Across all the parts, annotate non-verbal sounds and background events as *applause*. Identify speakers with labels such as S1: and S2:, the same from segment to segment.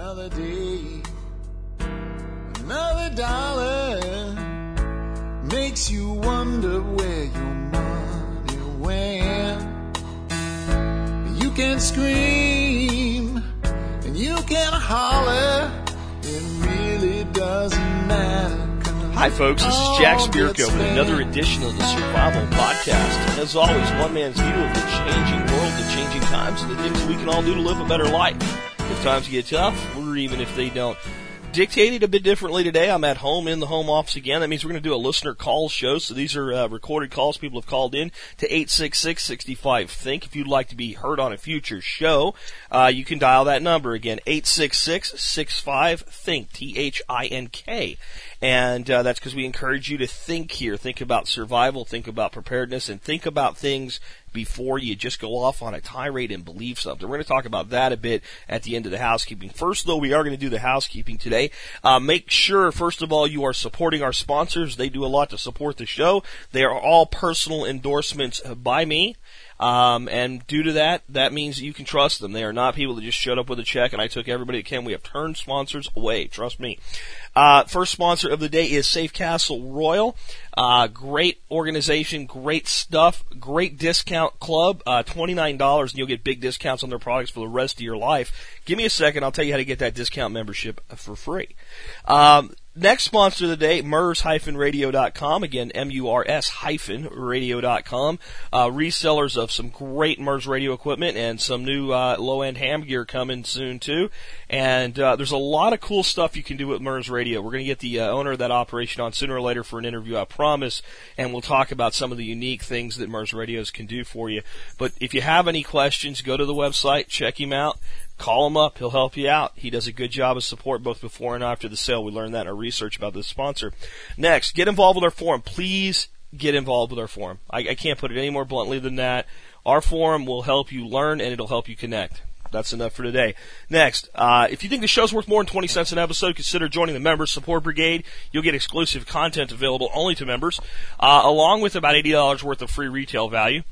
S1: Another day, another dollar makes you wonder where your money went. You can scream and you can holler, it really doesn't matter.
S2: Hi, folks. This is Jack Spirko with another edition of the Survival Podcast. As always, one man's view of the changing world, the changing times, and the things we can all do to live a better life. If times get tough, or even if they don't. Dictated a bit differently today. I'm at home in the home office again. That means we're going to do a listener call show. So these are uh, recorded calls people have called in to 866-65-THINK. If you'd like to be heard on a future show, uh, you can dial that number again, 866-65-THINK, T-H-I-N-K. And uh, that's because we encourage you to think here. Think about survival, think about preparedness, and think about things before you just go off on a tirade and believe something. We're going to talk about that a bit at the end of the housekeeping. First, though, we are going to do the housekeeping today. Uh, make sure, first of all, you are supporting our sponsors. They do a lot to support the show. They are all personal endorsements by me. Um, and due to that, that means you can trust them. They are not people that just showed up with a check and I took everybody that came. We have turned sponsors away. Trust me. Uh, first sponsor of the day is Safe Castle Royal. Uh, great organization, great stuff, great discount club. Uh, $29 and you'll get big discounts on their products for the rest of your life. Give me a second. I'll tell you how to get that discount membership for free. Um, Next sponsor of the day, MURS-radio.com. Again, M-U-R-S-radio.com. Uh, resellers of some great MURS radio equipment and some new uh, low-end ham gear coming soon too. And uh, there's a lot of cool stuff you can do with MURS radio. We're going to get the uh, owner of that operation on sooner or later for an interview, I promise. And we'll talk about some of the unique things that MURS radios can do for you. But if you have any questions, go to the website, check him out. Call him up. He'll help you out. He does a good job of support both before and after the sale. We learned that in our research about this sponsor. Next, get involved with our forum. Please get involved with our forum. I, I can't put it any more bluntly than that. Our forum will help you learn and it'll help you connect. That's enough for today. Next, uh, if you think the show's worth more than 20 cents an episode, consider joining the Members Support Brigade. You'll get exclusive content available only to members, uh, along with about $80 worth of free retail value.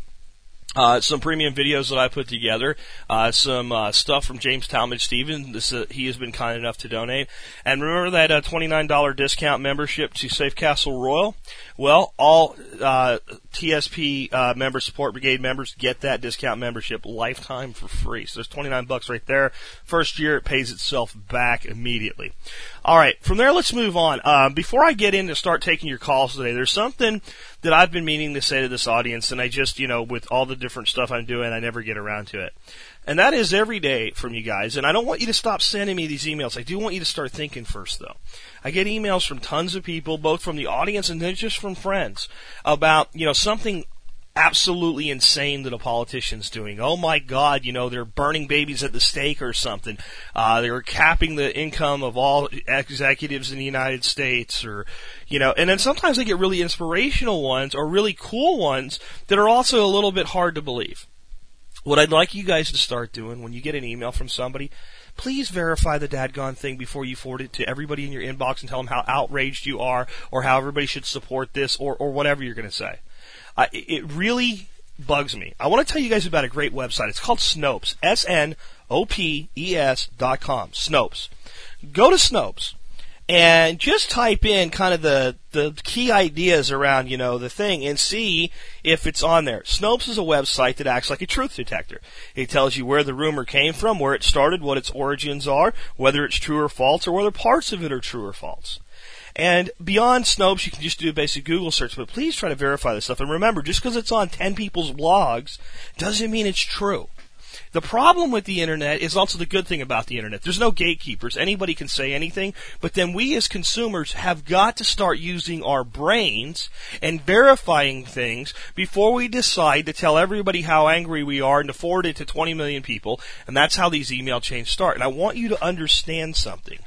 S2: Uh, some premium videos that I put together, uh, some uh, stuff from James Talmage Stephen. This uh, he has been kind enough to donate, and remember that uh, twenty nine dollar discount membership to Safe Castle Royal. Well, all uh, TSP member support brigade members get that discount membership lifetime for free. So there's twenty nine bucks right there. First year it pays itself back immediately. All right, from there let's move on. Um, before I get in to start taking your calls today, there's something that I've been meaning to say to this audience, and I just, you know, with all the different stuff I'm doing, I never get around to it. And that is every day from you guys. And I don't want you to stop sending me these emails. I do want you to start thinking first, though. I get emails from tons of people, both from the audience and then just from friends, about, you know, something absolutely insane that a politician's doing. Oh my God, you know, they're burning babies at the stake or something. Uh, they're capping the income of all executives in the United States or, you know, and then sometimes they get really inspirational ones or really cool ones that are also a little bit hard to believe. What I'd like you guys to start doing when you get an email from somebody, please verify the dadgone thing before you forward it to everybody in your inbox and tell them how outraged you are or how everybody should support this or, or whatever you're going to say. Uh, it really bugs me. I want to tell you guys about a great website. It's called Snopes. S N O P E S dot com. Snopes. Go to Snopes and just type in kind of the the key ideas around you know the thing and see if it's on there. Snopes is a website that acts like a truth detector. It tells you where the rumor came from, where it started, what its origins are, whether it's true or false, or whether parts of it are true or false. And beyond Snopes, you can just do a basic Google search, but please try to verify this stuff. And remember, just because it's on 10 people's blogs doesn't mean it's true. The problem with the internet is also the good thing about the internet. There's no gatekeepers. Anybody can say anything, but then we as consumers have got to start using our brains and verifying things before we decide to tell everybody how angry we are and to forward it to 20 million people. And that's how these email chains start. And I want you to understand something.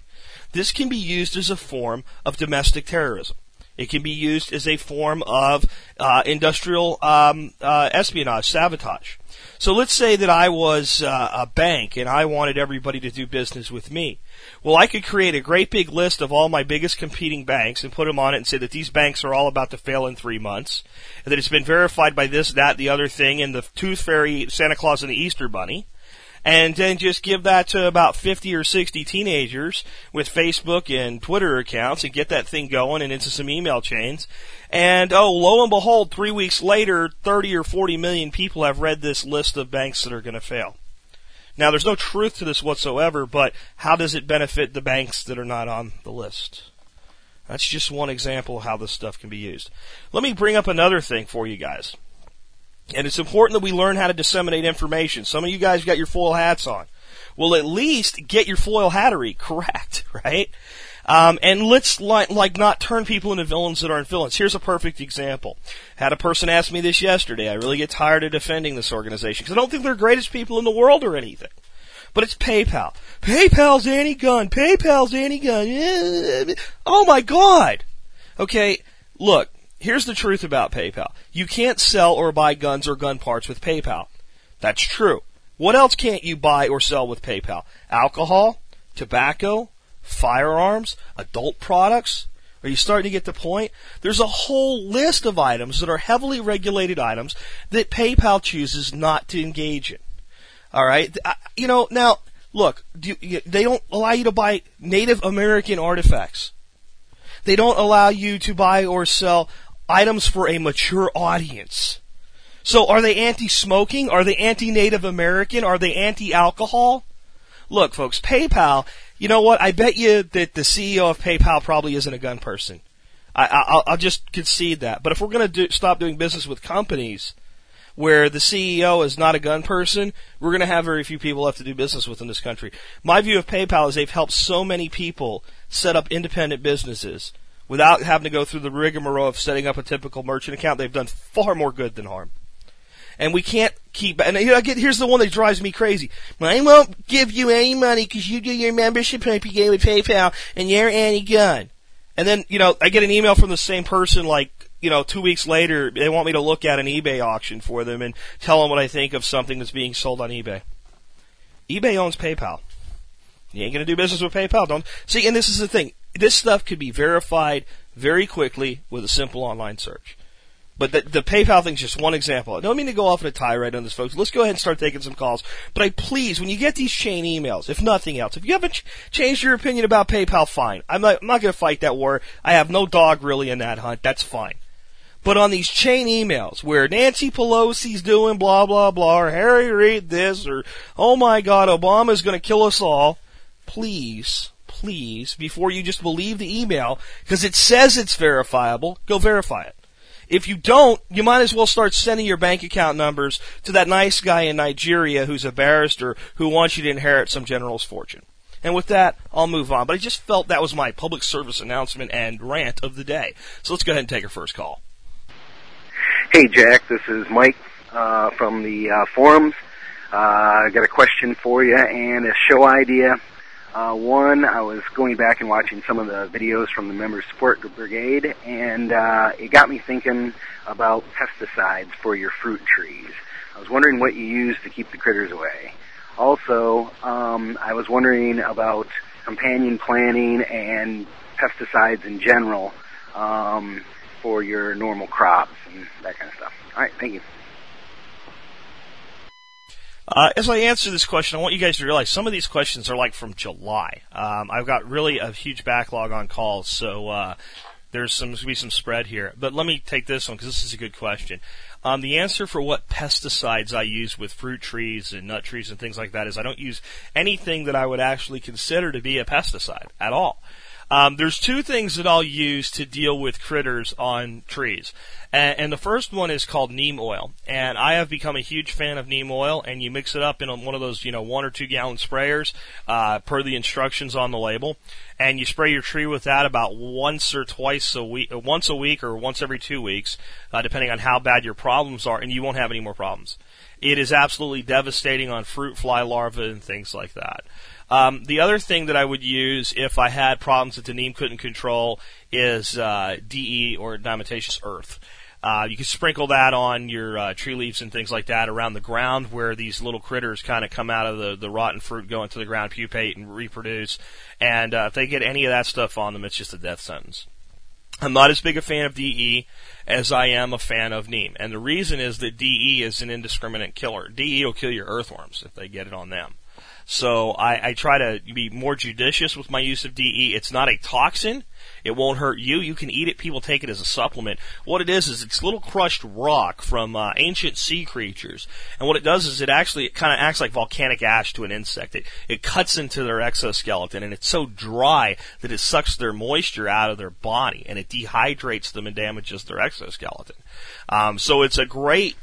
S2: This can be used as a form of domestic terrorism. It can be used as a form of uh, industrial um, uh, espionage, sabotage. So let's say that I was uh, a bank and I wanted everybody to do business with me. Well, I could create a great big list of all my biggest competing banks and put them on it and say that these banks are all about to fail in three months, and that it's been verified by this, that, the other thing, and the Tooth Fairy, Santa Claus, and the Easter Bunny and then just give that to about 50 or 60 teenagers with Facebook and Twitter accounts and get that thing going and into some email chains. And oh, lo and behold, three weeks later, 30 or 40 million people have read this list of banks that are going to fail. Now, there's no truth to this whatsoever, but how does it benefit the banks that are not on the list? That's just one example of how this stuff can be used. Let me bring up another thing for you guys. And it's important that we learn how to disseminate information. Some of you guys got your foil hats on. Well, at least get your foil hattery *laughs* correct, right? Um, and let's like, like not turn people into villains that aren't villains. Here's a perfect example. Had a person ask me this yesterday. I really get tired of defending this organization because I don't think they're the greatest people in the world or anything. But it's PayPal. PayPal's anti-gun. PayPal's anti-gun. Oh my God. Okay, look, here's the truth about PayPal. You can't sell or buy guns or gun parts with PayPal. That's true. What else can't you buy or sell with PayPal? Alcohol, tobacco, firearms, adult products. Are you starting to get the point? There's a whole list of items that are heavily regulated items that PayPal chooses not to engage in. All right, you know now. Look, do they don't allow you to buy Native American artifacts. They don't allow you to buy or sell items for a mature audience. So are they anti-smoking? Are they anti-Native American? Are they anti-alcohol? Look, folks, PayPal, you know what? I bet you that the CEO of PayPal probably isn't a gun person. I, will just concede that. But if we're going to do, stop doing business with companies where the CEO is not a gun person, we're going to have very few people left to do business with in this country. My view of PayPal is they've helped so many people set up independent businesses without having to go through the rigmarole of setting up a typical merchant account. They've done far more good than harm. And we can't keep, and here's the one that drives me crazy. I won't give you any money because you do your membership game with PayPal and you're anti-gun. And then, you know, I get an email from the same person like, you know, two weeks later, they want me to look at an eBay auction for them and tell them what I think of something that's being sold on eBay. eBay owns PayPal. You ain't gonna do business with PayPal, don't. See, and this is the thing this stuff could be verified very quickly with a simple online search. But the, the PayPal thing is just one example. I don't mean to go off in a tirade on this, folks. Let's go ahead and start taking some calls. But I please, when you get these chain emails, if nothing else, if you haven't ch- changed your opinion about PayPal, fine. I'm not, I'm not going to fight that war. I have no dog really in that hunt. That's fine. But on these chain emails where Nancy Pelosi's doing blah blah blah, or Harry Reid this, or oh my God, Obama's going to kill us all, please please, before you just believe the email, because it says it's verifiable, go verify it. If you don't, you might as well start sending your bank account numbers to that nice guy in Nigeria who's a barrister who wants you to inherit some general's fortune. And with that, I'll move on. But I just felt that was my public service announcement and rant of the day. So let's go ahead and take our first call.
S3: Hey, Jack. This is Mike uh, from the uh, forums. Uh, I got a question for you and a show idea. Uh, one, I was going back and watching some of the videos from the Member Support Brigade, and uh, it got me thinking about pesticides for your fruit trees. I was wondering what you use to keep the critters away. Also, um, I was wondering about companion planting and pesticides in general um, for your normal crops and that kind of stuff. All right, thank you.
S2: Uh, as I answer this question, I want you guys to realize some of these questions are like from July. Um, I've got really a huge backlog on calls, so uh, there's some be some spread here. But let me take this one because this is a good question. Um, the answer for what pesticides I use with fruit trees and nut trees and things like that is I don't use anything that I would actually consider to be a pesticide at all. Um, there's two things that I'll use to deal with critters on trees. And, and, the first one is called neem oil. And I have become a huge fan of neem oil, and you mix it up in one of those, you know, one or two gallon sprayers, uh, per the instructions on the label. And you spray your tree with that about once or twice a week, uh, once a week or once every two weeks, uh, depending on how bad your problems are, and you won't have any more problems. It is absolutely devastating on fruit fly larvae and things like that. Um, the other thing that I would use if I had problems that the neem couldn't control is uh, DE or diatomaceous earth. Uh, you can sprinkle that on your uh, tree leaves and things like that around the ground where these little critters kind of come out of the, the rotten fruit, go into the ground, pupate, and reproduce. And uh, if they get any of that stuff on them, it's just a death sentence. I'm not as big a fan of DE as I am a fan of neem. And the reason is that DE is an indiscriminate killer. DE will kill your earthworms if they get it on them. So I, I try to be more judicious with my use of DE. It's not a toxin. It won't hurt you. You can eat it. People take it as a supplement. What it is is it's little crushed rock from uh, ancient sea creatures, and what it does is it actually it kind of acts like volcanic ash to an insect. It it cuts into their exoskeleton, and it's so dry that it sucks their moisture out of their body, and it dehydrates them and damages their exoskeleton. Um, so it's a great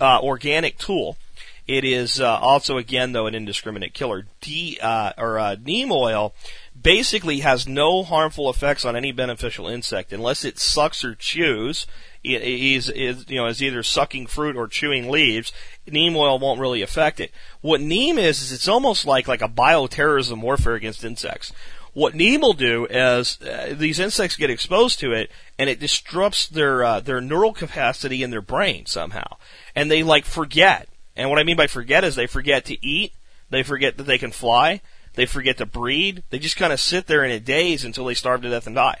S2: uh, organic tool. It is uh, also, again, though, an indiscriminate killer. D uh, or uh, neem oil basically has no harmful effects on any beneficial insect unless it sucks or chews. It is, is you know is either sucking fruit or chewing leaves. Neem oil won't really affect it. What neem is is it's almost like like a bioterrorism warfare against insects. What neem will do is uh, these insects get exposed to it, and it disrupts their uh, their neural capacity in their brain somehow, and they like forget and what I mean by forget is they forget to eat, they forget that they can fly, they forget to breed, they just kind of sit there in a daze until they starve to death and die.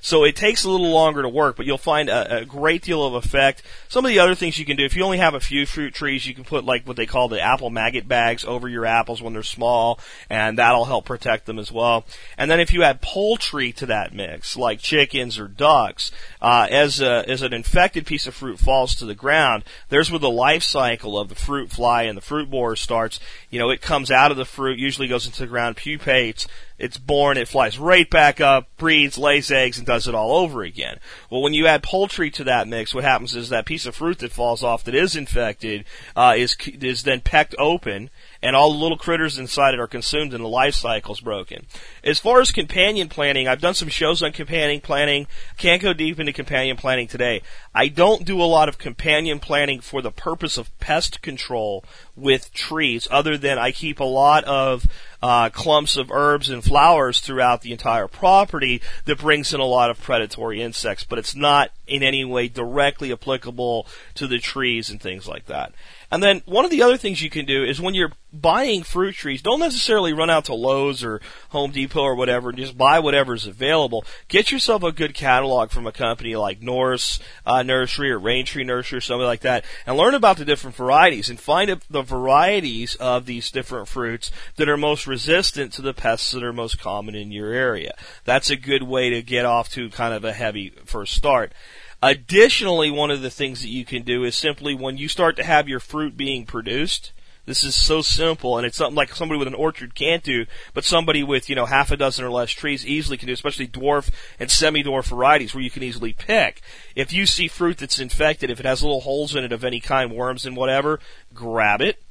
S2: So it takes a little longer to work, but you'll find a, a, great deal of effect. Some of the other things you can do, if you only have a few fruit trees, you can put like what they call the apple maggot bags over your apples when they're small, and that'll help protect them as well. And then if you add poultry to that mix, like chickens or ducks, uh, as a, as an infected piece of fruit falls to the ground, there's where the life cycle of the fruit fly and the fruit borer starts. You know, it comes out of the fruit, usually goes into the ground, pupates, it's born, it flies right back up, breeds, lays eggs, and does it all over again. Well, when you add poultry to that mix, what happens is that piece of fruit that falls off that is infected uh, is is then pecked open, and all the little critters inside it are consumed and the life cycle's broken. As far as companion planting, I've done some shows on companion planting. Can't go deep into companion planting today. I don't do a lot of companion planting for the purpose of pest control with trees, other than I keep a lot of uh, clumps of herbs and flowers throughout the entire property that brings in a lot of predatory insects, but it's not in any way directly applicable to the trees and things like that. And then one of the other things you can do is when you're buying fruit trees, don't necessarily run out to Lowe's or Home Depot or whatever and just buy whatever's available. Get yourself a good catalog from a company like Norse uh, Nursery or Rain Tree Nursery or something like that and learn about the different varieties and find the varieties of these different fruits that are most resistant to the pests that are most common in your area. That's a good way to get off to kind of a heavy first start. Additionally, one of the things that you can do is simply when you start to have your fruit being produced, this is so simple, and it's something like somebody with an orchard can't do, but somebody with, you know, half a dozen or less trees easily can do, especially dwarf and semi-dwarf varieties where you can easily pick. If you see fruit that's infected, if it has little holes in it of any kind, worms and whatever, grab it,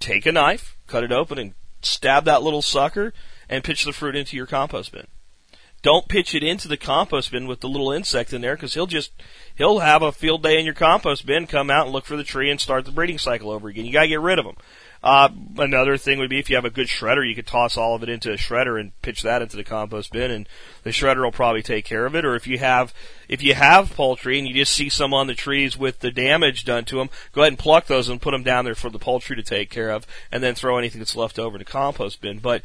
S2: take a knife, cut it open, and stab that little sucker, and pitch the fruit into your compost bin. Don't pitch it into the compost bin with the little insect in there because he'll just he'll have a field day in your compost bin, come out and look for the tree and start the breeding cycle over again. You got to get rid of them. Uh, another thing would be if you have a good shredder, you could toss all of it into a shredder and pitch that into the compost bin, and the shredder will probably take care of it. Or if you have if you have poultry and you just see some on the trees with the damage done to them, go ahead and pluck those and put them down there for the poultry to take care of, and then throw anything that's left over in the compost bin. But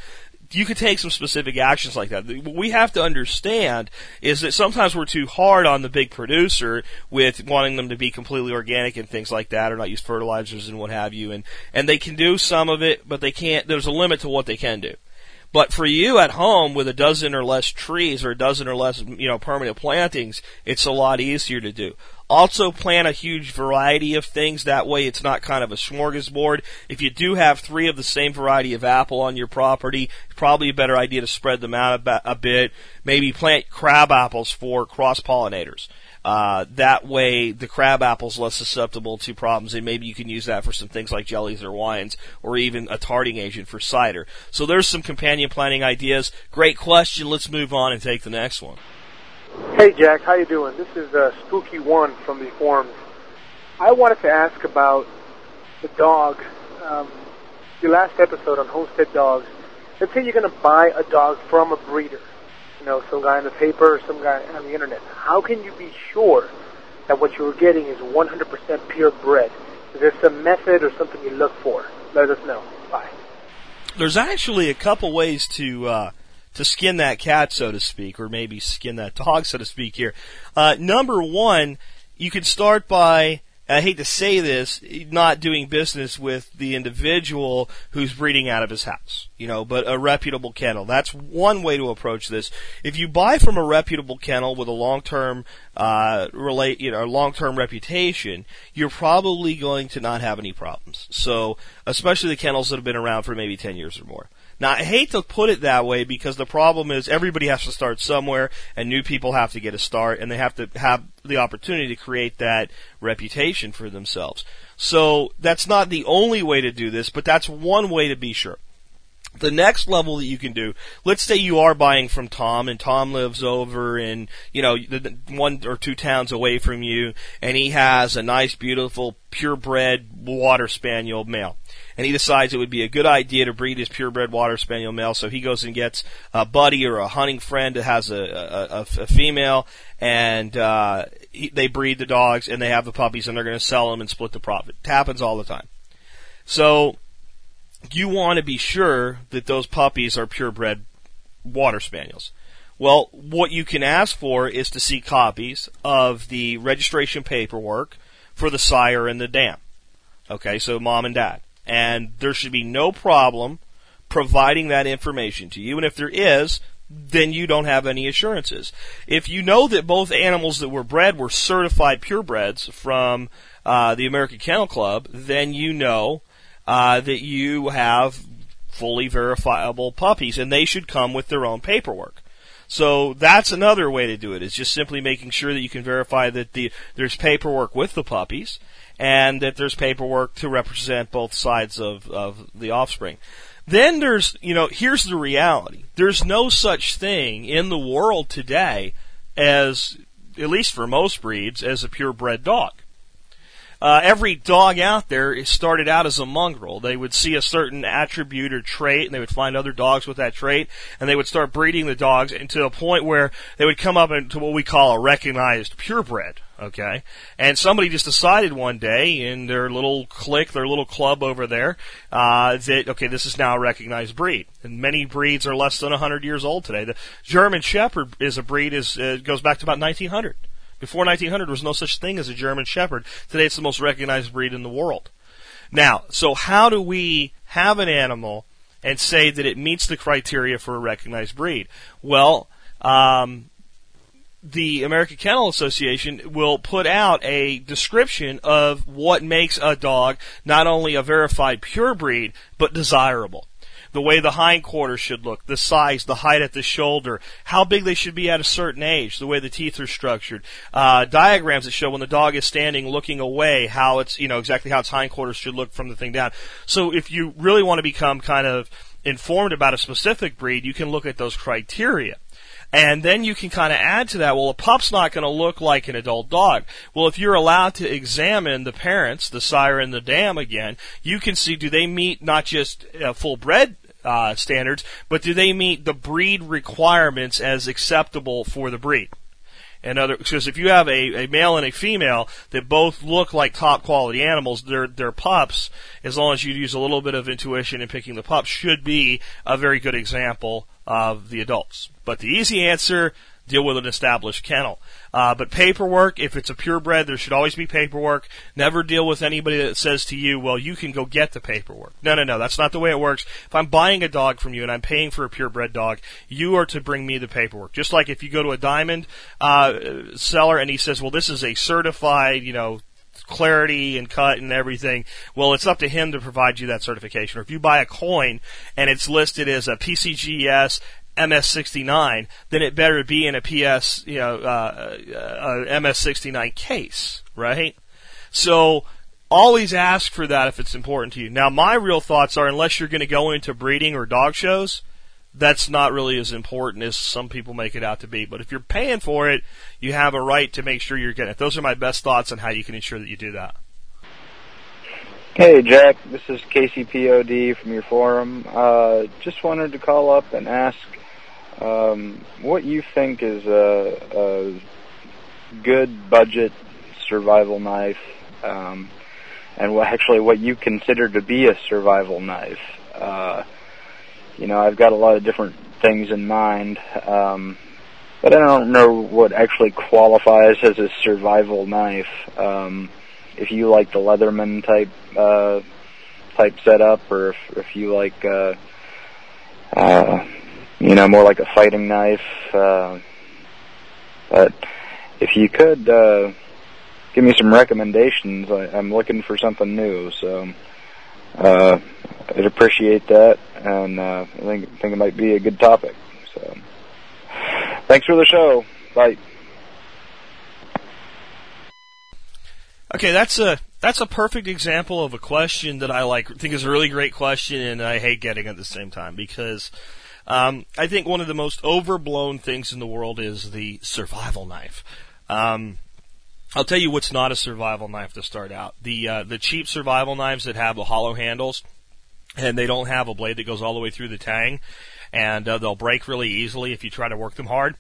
S2: you could take some specific actions like that. What we have to understand is that sometimes we're too hard on the big producer with wanting them to be completely organic and things like that, or not use fertilizers and what have you. And and they can do some of it, but they can't. There's a limit to what they can do. But for you at home with a dozen or less trees or a dozen or less, you know, permanent plantings, it's a lot easier to do. Also plant a huge variety of things. That way it's not kind of a smorgasbord. If you do have three of the same variety of apple on your property, probably a better idea to spread them out a bit. Maybe plant crab apples for cross pollinators. Uh, that way, the crab apple's less susceptible to problems, and maybe you can use that for some things like jellies or wines, or even a tarting agent for cider. So there's some companion planting ideas. Great question. Let's move on and take the next one.
S4: Hey Jack, how you doing? This is uh, Spooky One from the forums. I wanted to ask about the dog. Um, your last episode on homestead dogs. Let's say you're going to buy a dog from a breeder you know, some guy in the paper or some guy on the internet. How can you be sure that what you're getting is 100% purebred? Is there some method or something you look for? Let us know. Bye.
S2: There's actually a couple ways to uh, to skin that cat, so to speak, or maybe skin that dog, so to speak. Here, uh, number one, you can start by I hate to say this, not doing business with the individual who's breeding out of his house, you know, but a reputable kennel. That's one way to approach this. If you buy from a reputable kennel with a long-term, uh, relate, you know, long-term reputation, you're probably going to not have any problems. So, especially the kennels that have been around for maybe 10 years or more. Now, I hate to put it that way because the problem is everybody has to start somewhere and new people have to get a start and they have to have the opportunity to create that reputation for themselves. So that's not the only way to do this, but that's one way to be sure. The next level that you can do, let's say you are buying from Tom and Tom lives over in, you know, the, one or two towns away from you and he has a nice, beautiful, purebred water spaniel male and he decides it would be a good idea to breed his purebred water spaniel male. So he goes and gets a buddy or a hunting friend that has a, a, a, a female, and uh, he, they breed the dogs and they have the puppies, and they're going to sell them and split the profit. It happens all the time. So you want to be sure that those puppies are purebred water spaniels. Well, what you can ask for is to see copies of the registration paperwork for the sire and the dam. Okay, so mom and dad and there should be no problem providing that information to you. And if there is, then you don't have any assurances. If you know that both animals that were bred were certified purebreds from uh, the American Kennel Club, then you know uh, that you have fully verifiable puppies, and they should come with their own paperwork. So that's another way to do it. Is just simply making sure that you can verify that the there's paperwork with the puppies, and that there's paperwork to represent both sides of, of the offspring. Then there's, you know, here's the reality. There's no such thing in the world today as, at least for most breeds, as a purebred dog. Uh, every dog out there started out as a mongrel. They would see a certain attribute or trait, and they would find other dogs with that trait, and they would start breeding the dogs into a point where they would come up into what we call a recognized purebred. Okay, and somebody just decided one day in their little clique, their little club over there, uh, that okay, this is now a recognized breed. And many breeds are less than 100 years old today. The German Shepherd is a breed is uh, goes back to about 1900. Before 1900, there was no such thing as a German Shepherd. Today, it's the most recognized breed in the world. Now, so how do we have an animal and say that it meets the criteria for a recognized breed? Well, um, the American Kennel Association will put out a description of what makes a dog not only a verified pure breed, but desirable the way the hindquarters should look, the size, the height at the shoulder, how big they should be at a certain age, the way the teeth are structured, uh, diagrams that show when the dog is standing looking away, how it's, you know, exactly how its hindquarters should look from the thing down. So if you really want to become kind of informed about a specific breed, you can look at those criteria. And then you can kind of add to that, well, a pup's not going to look like an adult dog. Well, if you're allowed to examine the parents, the sire and the dam again, you can see do they meet not just a full bred uh, standards, but do they meet the breed requirements as acceptable for the breed? And other, because if you have a, a male and a female that both look like top quality animals, their their pups, as long as you use a little bit of intuition in picking the pups, should be a very good example of the adults. But the easy answer, deal with an established kennel. Uh, but paperwork, if it's a purebred, there should always be paperwork. Never deal with anybody that says to you, well, you can go get the paperwork. No, no, no, that's not the way it works. If I'm buying a dog from you and I'm paying for a purebred dog, you are to bring me the paperwork. Just like if you go to a diamond, uh, seller and he says, well, this is a certified, you know, clarity and cut and everything, well, it's up to him to provide you that certification. Or if you buy a coin and it's listed as a PCGS MS69, then it better be in a PS, you know, uh, uh, MS69 case, right? So always ask for that if it's important to you. Now, my real thoughts are, unless you're going to go into breeding or dog shows, that's not really as important as some people make it out to be. But if you're paying for it, you have a right to make sure you're getting it. Those are my best thoughts on how you can ensure that you do that.
S5: Hey Jack, this is KCPOD from your forum. Uh, just wanted to call up and ask um, what you think is a, a good budget survival knife, um, and what, actually what you consider to be a survival knife. Uh, you know, I've got a lot of different things in mind. Um, but I don't know what actually qualifies as a survival knife. Um, if you like the Leatherman type uh, type setup, or if, if you like, uh, uh, you know, more like a fighting knife. Uh, but if you could uh, give me some recommendations, I, I'm looking for something new. So uh, I'd appreciate that, and uh, I think think it might be a good topic. So thanks for the show. Bye.
S2: Okay, that's a that's a perfect example of a question that I like think is a really great question, and I hate getting at the same time because um, I think one of the most overblown things in the world is the survival knife. Um, I'll tell you what's not a survival knife to start out. The uh, the cheap survival knives that have the hollow handles and they don't have a blade that goes all the way through the tang, and uh, they'll break really easily if you try to work them hard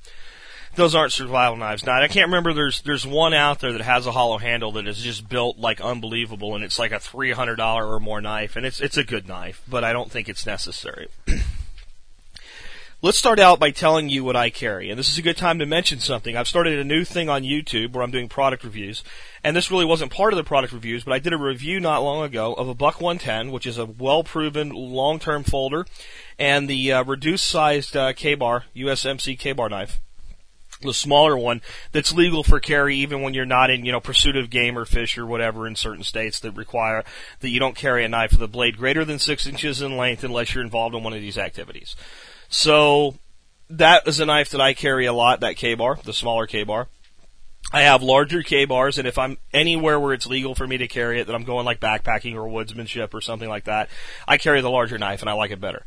S2: those aren't survival knives. Now I can't remember. There's there's one out there that has a hollow handle that is just built like unbelievable, and it's like a three hundred dollar or more knife, and it's it's a good knife, but I don't think it's necessary. *clears throat* Let's start out by telling you what I carry, and this is a good time to mention something. I've started a new thing on YouTube where I'm doing product reviews, and this really wasn't part of the product reviews, but I did a review not long ago of a Buck 110, which is a well-proven long-term folder, and the uh, reduced-sized uh, KA-BAR USMC KA-BAR knife the smaller one that's legal for carry even when you're not in, you know, pursuit of game or fish or whatever in certain states that require that you don't carry a knife with a blade greater than six inches in length unless you're involved in one of these activities. So that is a knife that I carry a lot, that KA-BAR, the smaller KA-BAR. I have larger KA-BARs, and if I'm anywhere where it's legal for me to carry it, that I'm going like backpacking or woodsmanship or something like that, I carry the larger knife and I like it better.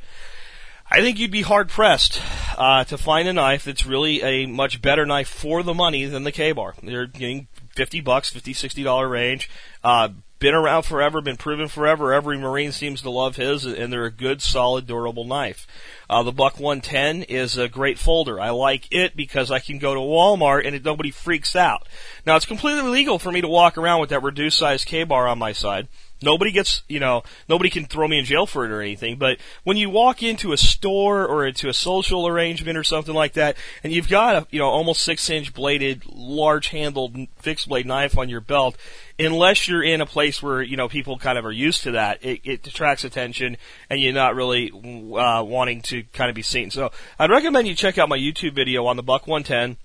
S2: I think you'd be hard pressed uh, to find a knife that's really a much better knife for the money than the KA-BAR. They're getting 50 bucks, 50, 60 dollar range. Uh, been around forever, been proven forever. Every Marine seems to love his, and they're a good, solid, durable knife. Uh, the Buck 110 is a great folder. I like it because I can go to Walmart and it, nobody freaks out. Now it's completely legal for me to walk around with that reduced size KA-BAR on my side. Nobody gets, you know, nobody can throw me in jail for it or anything. But when you walk into a store or into a social arrangement or something like that, and you've got a, you know, almost six inch bladed, large handled fixed blade knife on your belt, unless you're in a place where, you know, people kind of are used to that, it, it attracts attention and you're not really, uh, wanting to kind of be seen. So I'd recommend you check out my YouTube video on the Buck 110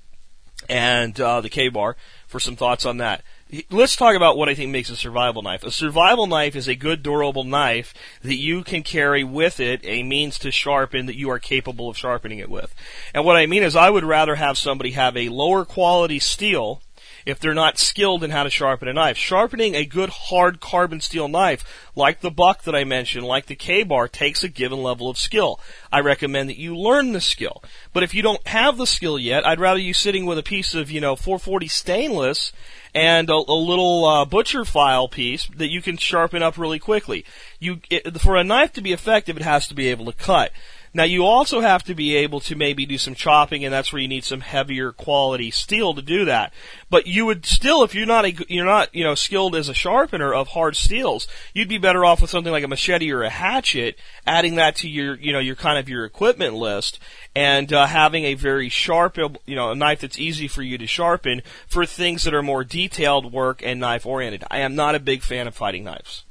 S2: and, uh, the KA-BAR for some thoughts on that let's talk about what I think makes a survival knife. A survival knife is a good durable knife that you can carry with it a means to sharpen that you are capable of sharpening it with. And what I mean is I would rather have somebody have a lower quality steel if they're not skilled in how to sharpen a knife. Sharpening a good hard carbon steel knife, like the buck that I mentioned, like the KA-BAR, takes a given level of skill. I recommend that you learn the skill. But if you don't have the skill yet, I'd rather you sitting with a piece of, you know, 440 stainless and a, a little uh, butcher file piece that you can sharpen up really quickly. You it, for a knife to be effective, it has to be able to cut. Now you also have to be able to maybe do some chopping, and that's where you need some heavier quality steel to do that. But you would still, if you're not a, you're not you know skilled as a sharpener of hard steels, you'd be better off with something like a machete or a hatchet, adding that to your you know your kind of your equipment list, and uh, having a very sharp you know a knife that's easy for you to sharpen for things that are more detailed work and knife oriented. I am not a big fan of fighting knives.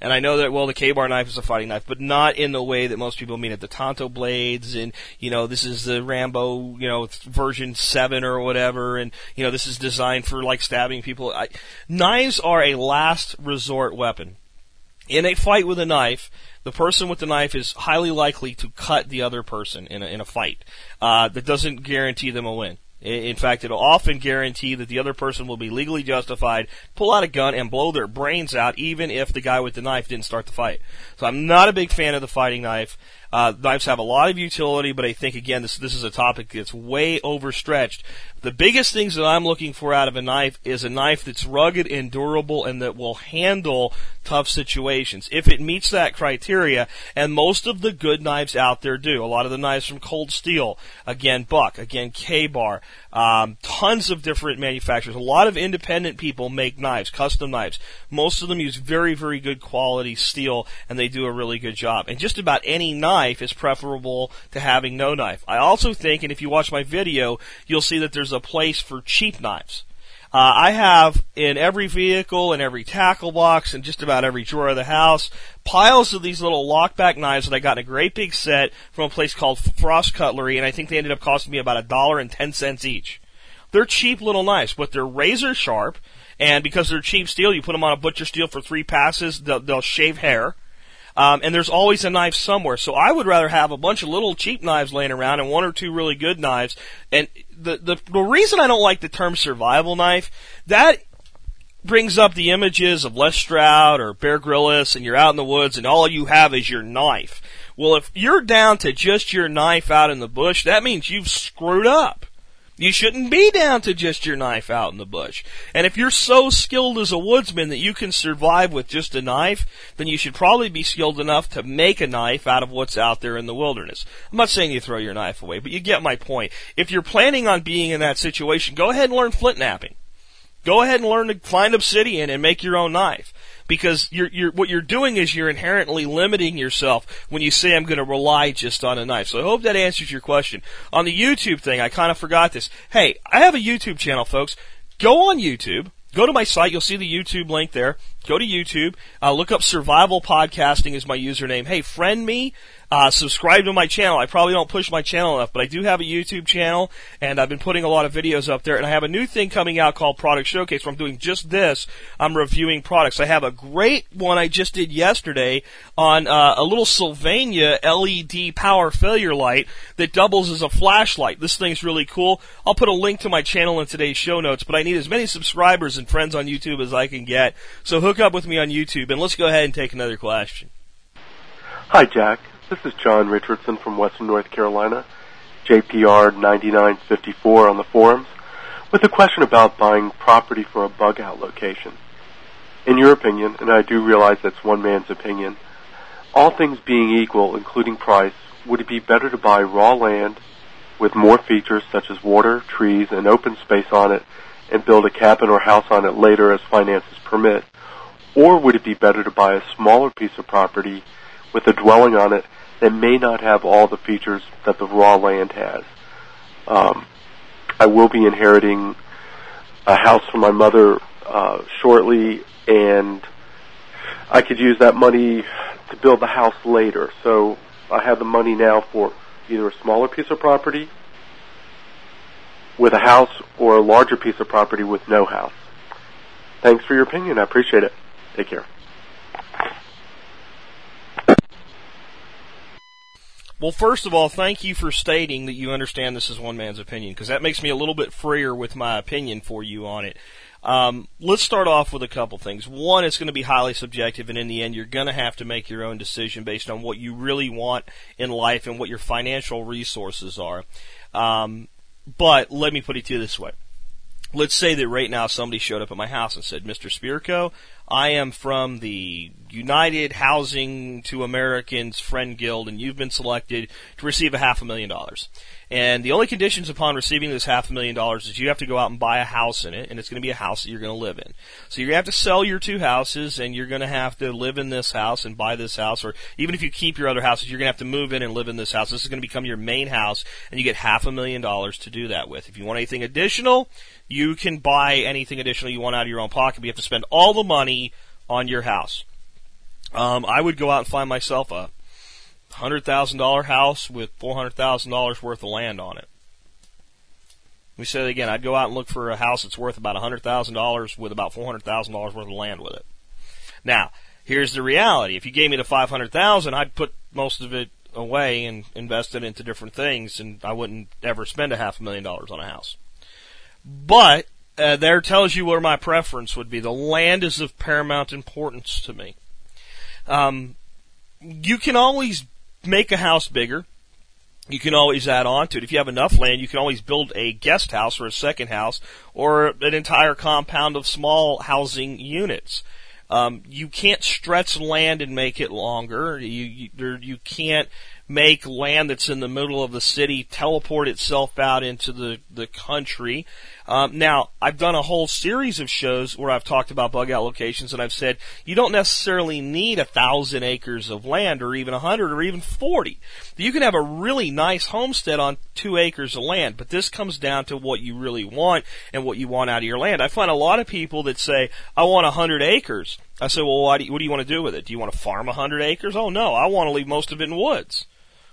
S2: And I know that, well, the KA-BAR knife is a fighting knife, but not in the way that most people mean it. The tanto blades and, you know, this is the Rambo, you know, version 7 or whatever, and, you know, this is designed for, like, stabbing people. I, knives are a last resort weapon. In a fight with a knife, the person with the knife is highly likely to cut the other person in a, in a fight. Uh, that doesn't guarantee them a win. In fact, it'll often guarantee that the other person will be legally justified, pull out a gun and blow their brains out, even if the guy with the knife didn't start the fight. So I'm not a big fan of the fighting knife. Uh, knives have a lot of utility, but I think again this this is a topic that's way overstretched. The biggest things that I'm looking for out of a knife is a knife that's rugged and durable and that will handle tough situations. If it meets that criteria, and most of the good knives out there do, a lot of the knives from Cold Steel, again Buck, again KA-BAR, Um, tons of different manufacturers. A lot of independent people make knives, custom knives. Most of them use very, very good quality steel, and they do a really good job. And just about any knife is preferable to having no knife. I also think, and if you watch my video, you'll see that there's a place for cheap knives. Uh, I have in every vehicle, in every tackle box, in just about every drawer of the house, piles of these little lockback knives that I got in a great big set from a place called Frost Cutlery, and I think they ended up costing me about a dollar and ten cents each. They're cheap little knives, but they're razor sharp, and because they're cheap steel, you put them on a butcher steel for three passes, they'll, they'll shave hair. Um, and there's always a knife somewhere. So I would rather have a bunch of little cheap knives laying around and one or two really good knives. And the, the, the reason I don't like the term survival knife, that brings up the images of Les Stroud or Bear Grylls and you're out in the woods and all you have is your knife. Well, if you're down to just your knife out in the bush, that means you've screwed up. You shouldn't be down to just your knife out in the bush. And if you're so skilled as a woodsman that you can survive with just a knife, then you should probably be skilled enough to make a knife out of what's out there in the wilderness. I'm not saying you throw your knife away, but you get my point. If you're planning on being in that situation, go ahead and learn flint knapping. Go ahead and learn to find obsidian and make your own knife because you're, you're, what you're doing is you're inherently limiting yourself when you say I'm going to rely just on a knife. So I hope that answers your question. On the YouTube thing, I kind of forgot this. Hey, I have a YouTube channel, folks. Go on YouTube. Go to my site. You'll see the YouTube link there. Go to YouTube. Uh, look up Survival Podcasting is my username. Hey, friend me. Uh, subscribe to my channel. I probably don't push my channel enough, but I do have a YouTube channel, and I've been putting a lot of videos up there. And I have a new thing coming out called Product Showcase, where I'm doing just this. I'm reviewing products. I have a great one I just did yesterday on uh, a little Sylvania LED power failure light that doubles as a flashlight. This thing's really cool. I'll put a link to my channel in today's show notes, but I need as many subscribers and friends on YouTube as I can get. So hook up with me on YouTube, and let's go ahead and take another question.
S6: Hi, Jack. This is John Richardson from Western North Carolina, JPR 9954 on the forums, with a question about buying property for a bug out location. In your opinion, and I do realize that's one man's opinion, all things being equal, including price, would it be better to buy raw land with more features such as water, trees, and open space on it and build a cabin or house on it later as finances permit? Or would it be better to buy a smaller piece of property with a dwelling on it that may not have all the features that the raw land has. Um, I will be inheriting a house from my mother uh, shortly, and I could use that money to build the house later. So I have the money now for either a smaller piece of property with a house or a larger piece of property with no house. Thanks for your opinion. I appreciate it. Take care.
S2: Well, first of all, thank you for stating that you understand this is one man's opinion, because that makes me a little bit freer with my opinion for you on it. Um, let's start off with a couple things. One, it's going to be highly subjective, and in the end, you're going to have to make your own decision based on what you really want in life and what your financial resources are. Um, but let me put it to you this way. Let's say that right now somebody showed up at my house and said, Mr. Spirko, I am from the United Housing to Americans Friend Guild, and you've been selected to receive a half a million dollars. And the only conditions upon receiving this half a million dollars is you have to go out and buy a house in it, and it's going to be a house that you're going to live in. So you're going to have to sell your two houses, and you're going to have to live in this house and buy this house, or even if you keep your other houses, you're going to have to move in and live in this house. This is going to become your main house, and you get half a million dollars to do that with. If you want anything additional, you can buy anything additional you want out of your own pocket, but you have to spend all the money on your house. Um, I would go out and find myself a hundred thousand dollar house with four hundred thousand dollars worth of land on it. We said again. I'd go out and look for a house that's worth about hundred thousand dollars with about four hundred thousand dollars worth of land with it. Now, here's the reality. If you gave me the five hundred thousand, I'd put most of it away and invest it into different things, and I wouldn't ever spend a half a million dollars on a house. But uh, there tells you where my preference would be. The land is of paramount importance to me. Um, you can always make a house bigger. You can always add on to it. If you have enough land, you can always build a guest house or a second house or an entire compound of small housing units. Um, you can't stretch land and make it longer. You you, you can't make land that's in the middle of the city teleport itself out into the, the country. Um, now, I've done a whole series of shows where I've talked about bug out locations and I've said you don't necessarily need a thousand acres of land or even a hundred or even forty. You can have a really nice homestead on two acres of land, but this comes down to what you really want and what you want out of your land. I find a lot of people that say, I want a hundred acres. I say, well, do you, what do you want to do with it? Do you want to farm a hundred acres? Oh no, I want to leave most of it in woods.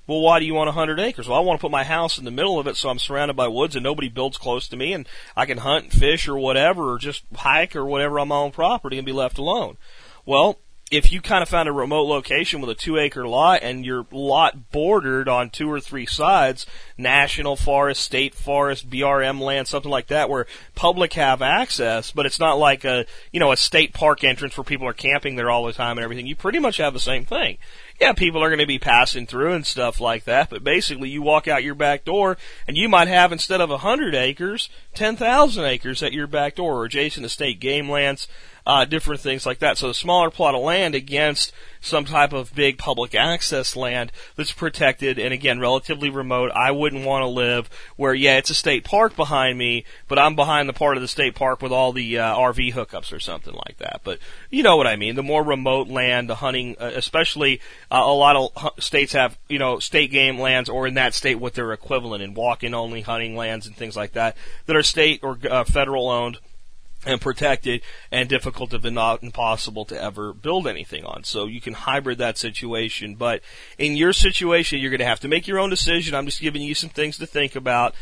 S2: Well, why do you want 100 acres? Well, I want to put my house in the middle of it so I'm surrounded by woods and nobody builds close to me and I can hunt and fish or whatever or just hike or whatever on my own property and be left alone. Well, if you kind of found a remote location with a two acre lot and your lot bordered on two or three sides, national forest, state forest, BLM land, something like that, where public have access, but it's not like a, you know, a state park entrance where people are camping there all the time and everything, you pretty much have the same thing. Yeah, people are going to be passing through and stuff like that, but basically you walk out your back door and you might have instead of a hundred acres, ten thousand acres at your back door or adjacent to state game lands, uh, different things like that. So a smaller plot of land against some type of big public access land that's protected and again relatively remote. I wouldn't want to live where yeah, it's a state park behind me, but I'm behind the part of the state park with all the uh, RV hookups or something like that. But you know what I mean. The more remote land, the hunting, uh, especially uh, a lot of states have you know state game lands or in that state what their equivalent in walk-in only hunting lands and things like that that are state or uh, federal owned and protected and difficult if not impossible to ever build anything on. So you can hybrid that situation. But in your situation, you're going to have to make your own decision. I'm just giving you some things to think about.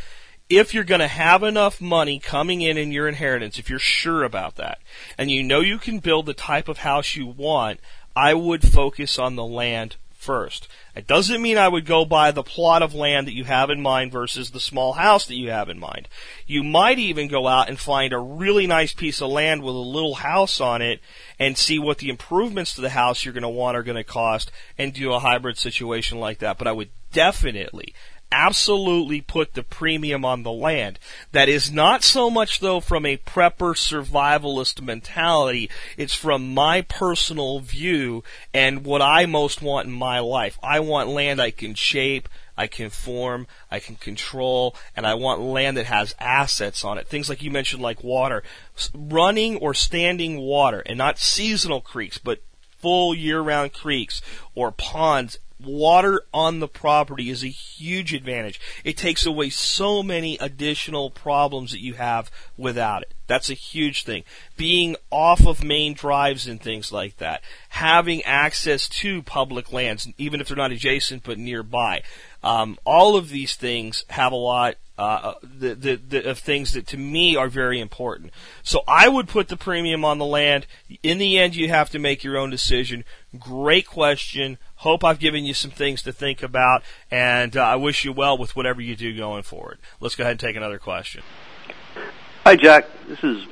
S2: If you're going to have enough money coming in in your inheritance, if you're sure about that, and you know you can build the type of house you want, I would focus on the land first. It doesn't mean I would go buy the plot of land that you have in mind versus the small house that you have in mind. You might even go out and find a really nice piece of land with a little house on it and see what the improvements to the house you're going to want are going to cost and do a hybrid situation like that. But I would definitely, absolutely put the premium on the land. That is not so much though from a prepper survivalist mentality. It's from my personal view and what I most want in my life. I want land I can shape, I can form, I can control, and I want land that has assets on it. Things like you mentioned, like water. Running or standing water, and not seasonal creeks, but full year round creeks or ponds water on the property is a huge advantage. It takes away so many additional problems that you have without it. That's a huge thing. Being off of main drives and things like that. Having access to public lands, even if they're not adjacent but nearby. Um, all of these things have a lot uh, the, the, the, of things that to me are very important. So I would put the premium on the land. In the end, you have to make your own decision. Great question. Hope I've given you some things to think about, and uh, I wish you well with whatever you do going forward. Let's go ahead and take another question.
S7: Hi, Jack. This is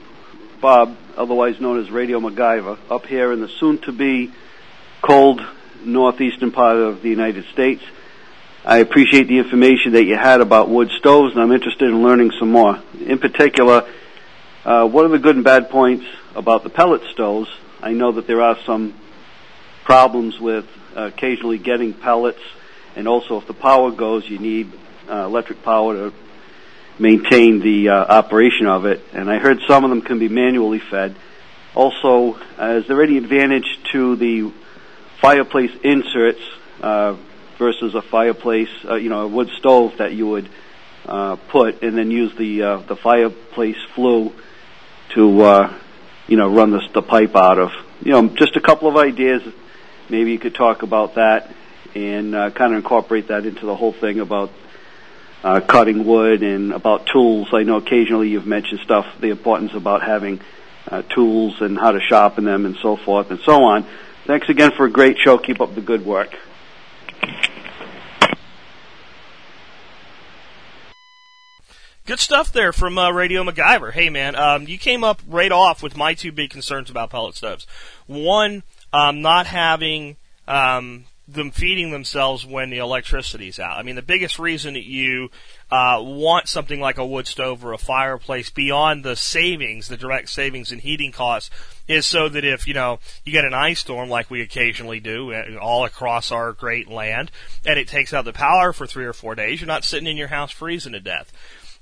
S7: Bob, otherwise known as Radio MacGyver, up here in the soon-to-be cold northeastern part of the United States. I appreciate the information that you had about wood stoves, and I'm interested in learning some more. In particular, uh, what are the good and bad points about the pellet stoves? I know that there are some problems with uh, occasionally getting pellets, and also if the power goes, you need uh, electric power to maintain the uh, operation of it. And I heard some of them can be manually fed. Also, uh, is there any advantage to the fireplace inserts uh, versus a fireplace, uh, you know, a wood stove that you would uh, put and then use the uh, the fireplace flue to uh, you know run the, the pipe out of? You know, just a couple of ideas maybe you could talk about that and uh, kind of incorporate that into the whole thing about uh, cutting wood and about tools. I know occasionally you've mentioned stuff, the importance about having uh, tools and how to sharpen them and so forth and so on. Thanks again for a great show. Keep up the good work.
S2: Good stuff there from uh, Radio MacGyver. Hey man, um, you came up right off with my two big concerns about pellet stoves. One, um, not having um, them feeding themselves when the electricity's out. I mean, the biggest reason that you uh, want something like a wood stove or a fireplace beyond the savings, the direct savings in heating costs, is so that if, you know, you get an ice storm like we occasionally do uh, all across our great land and it takes out the power for three or four days, you're not sitting in your house freezing to death.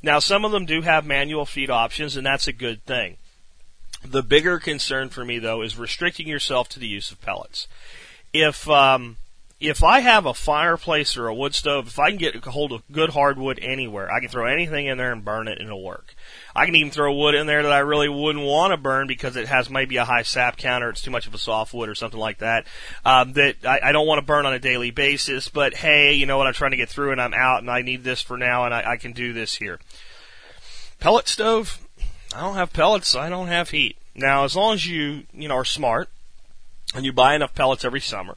S2: Now, some of them do have manual feed options and that's a good thing. The bigger concern for me though is restricting yourself to the use of pellets. If, um, if I have a fireplace or a wood stove, if I can get a hold of good hardwood anywhere, I can throw anything in there and burn it and it'll work. I can even throw wood in there that I really wouldn't want to burn because it has maybe a high sap count or it's too much of a softwood or something like that. Um, that I, I don't want to burn on a daily basis, but hey, you know what? I'm trying to get through and I'm out and I need this for now and I, I can do this here. Pellet stove, I don't have pellets. I don't have heat. Now, as long as you, you know, are smart and you buy enough pellets every summer,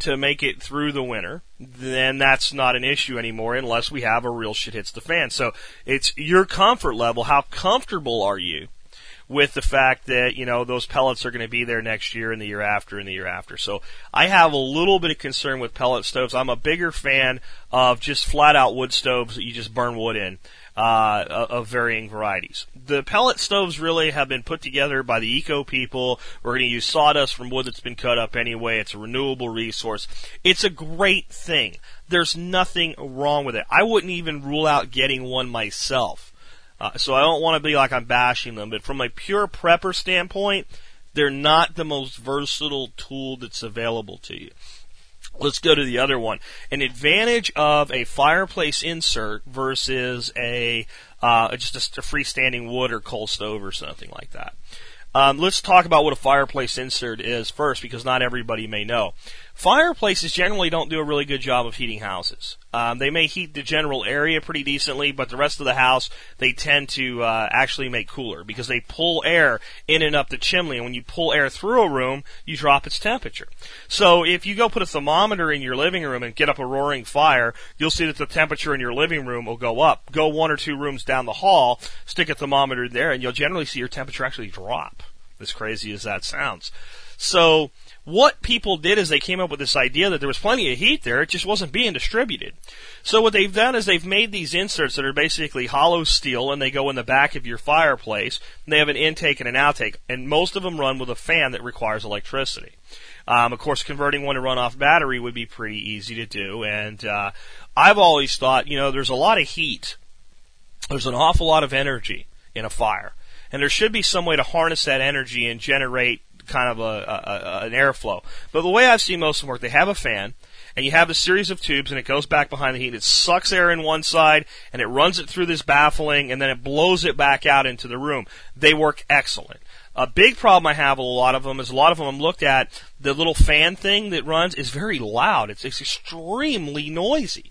S2: to make it through the winter, then that's not an issue anymore unless we have a real shit hits the fan. So it's your comfort level. How comfortable are you with the fact that, you know, those pellets are going to be there next year and the year after and the year after. So I have a little bit of concern with pellet stoves. I'm a bigger fan of just flat out wood stoves that you just burn wood in uh, of varying varieties. The pellet stoves really have been put together by the eco people. We're going to use sawdust from wood that's been cut up anyway. It's a renewable resource. It's a great thing. There's nothing wrong with it. I wouldn't even rule out getting one myself. Uh, so I don't want to be like I'm bashing them, but from a pure prepper standpoint, they're not the most versatile tool that's available to you. Let's go to the other one. An advantage of a fireplace insert versus a uh, just a, a freestanding wood or coal stove or something like that. Um, let's talk about what a fireplace insert is first, because not everybody may know. Fireplaces generally don't do a really good job of heating houses. Um, they may heat the general area pretty decently, but the rest of the house they tend to uh, actually make cooler because they pull air in and up the chimney. And when you pull air through a room, you drop its temperature. So if you go put a thermometer in your living room and get up a roaring fire, you'll see that the temperature in your living room will go up. Go one or two rooms down the hall, stick a thermometer there, and you'll generally see your temperature actually drop. As crazy as that sounds. So what people did is they came up with this idea that there was plenty of heat there, it just wasn't being distributed. So what they've done is they've made these inserts that are basically hollow steel and they go in the back of your fireplace. And they have an intake and an outtake, and most of them run with a fan that requires electricity. Um, of course, converting one to run off battery would be pretty easy to do, and uh, I've always thought, you know, there's a lot of heat, there's an awful lot of energy in a fire, and there should be some way to harness that energy and generate kind of a, a, a, an airflow. But the way I've seen most of them work, they have a fan, and you have a series of tubes, and it goes back behind the heat. It sucks air in one side, and it runs it through this baffling, and then it blows it back out into the room. They work excellent. A big problem I have with a lot of them is a lot of them I'm looked at, the little fan thing that runs is very loud. It's, it's extremely noisy.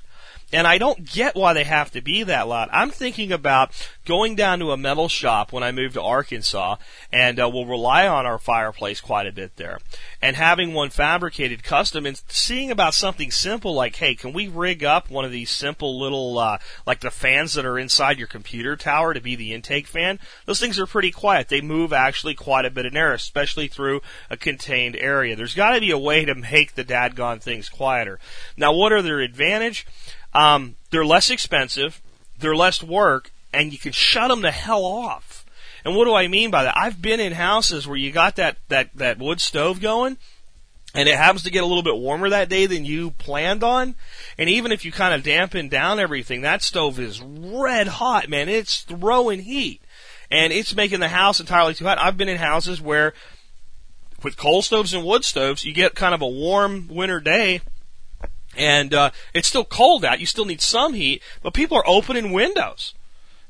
S2: And I don't get why they have to be that loud. I'm thinking about going down to a metal shop when I move to Arkansas, and uh, we'll rely on our fireplace quite a bit there, and having one fabricated custom and seeing about something simple like, hey, can we rig up one of these simple little, uh, like the fans that are inside your computer tower to be the intake fan? Those things are pretty quiet. They move actually quite a bit in air, especially through a contained area. There's got to be a way to make the dadgone things quieter. Now, what are their advantage? Um, they're less expensive, they're less work, and you can shut them the hell off. And what do I mean by that? I've been in houses where you got that, that, that wood stove going, and it happens to get a little bit warmer that day than you planned on, and even if you kind of dampen down everything, that stove is red hot, man. It's throwing heat. And it's making the house entirely too hot. I've been in houses where, with coal stoves and wood stoves, you get kind of a warm winter day, and uh, it's still cold out. You still need some heat, but people are opening windows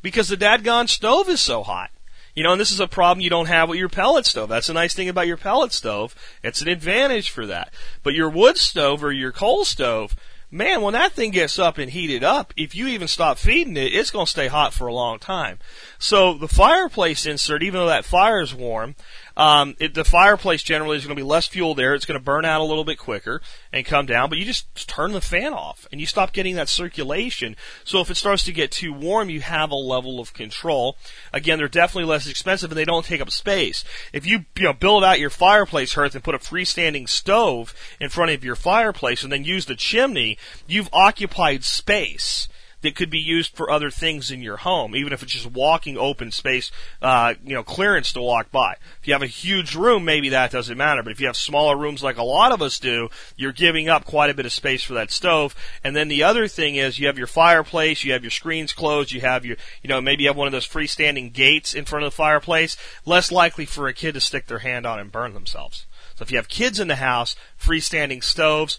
S2: because the dadgone stove is so hot. You know, and this is a problem you don't have with your pellet stove. That's the nice thing about your pellet stove. It's an advantage for that. But your wood stove or your coal stove, man, when that thing gets up and heated up, if you even stop feeding it, it's going to stay hot for a long time. So the fireplace insert, even though that fire is warm, um, it, the fireplace generally is going to be less fuel there. It's going to burn out a little bit quicker and come down, but you just turn the fan off and you stop getting that circulation. So if it starts to get too warm, you have a level of control. Again, they're definitely less expensive and they don't take up space. If you, you know, build out your fireplace hearth and put a freestanding stove in front of your fireplace and then use the chimney, you've occupied space that could be used for other things in your home, even if it's just walking open space, uh, you know, clearance to walk by. If you have a huge room, maybe that doesn't matter. But if you have smaller rooms like a lot of us do, you're giving up quite a bit of space for that stove. And then the other thing is you have your fireplace, you have your screens closed, you have your, you know, maybe you have one of those freestanding gates in front of the fireplace. Less likely for a kid to stick their hand on and burn themselves. So if you have kids in the house, freestanding stoves,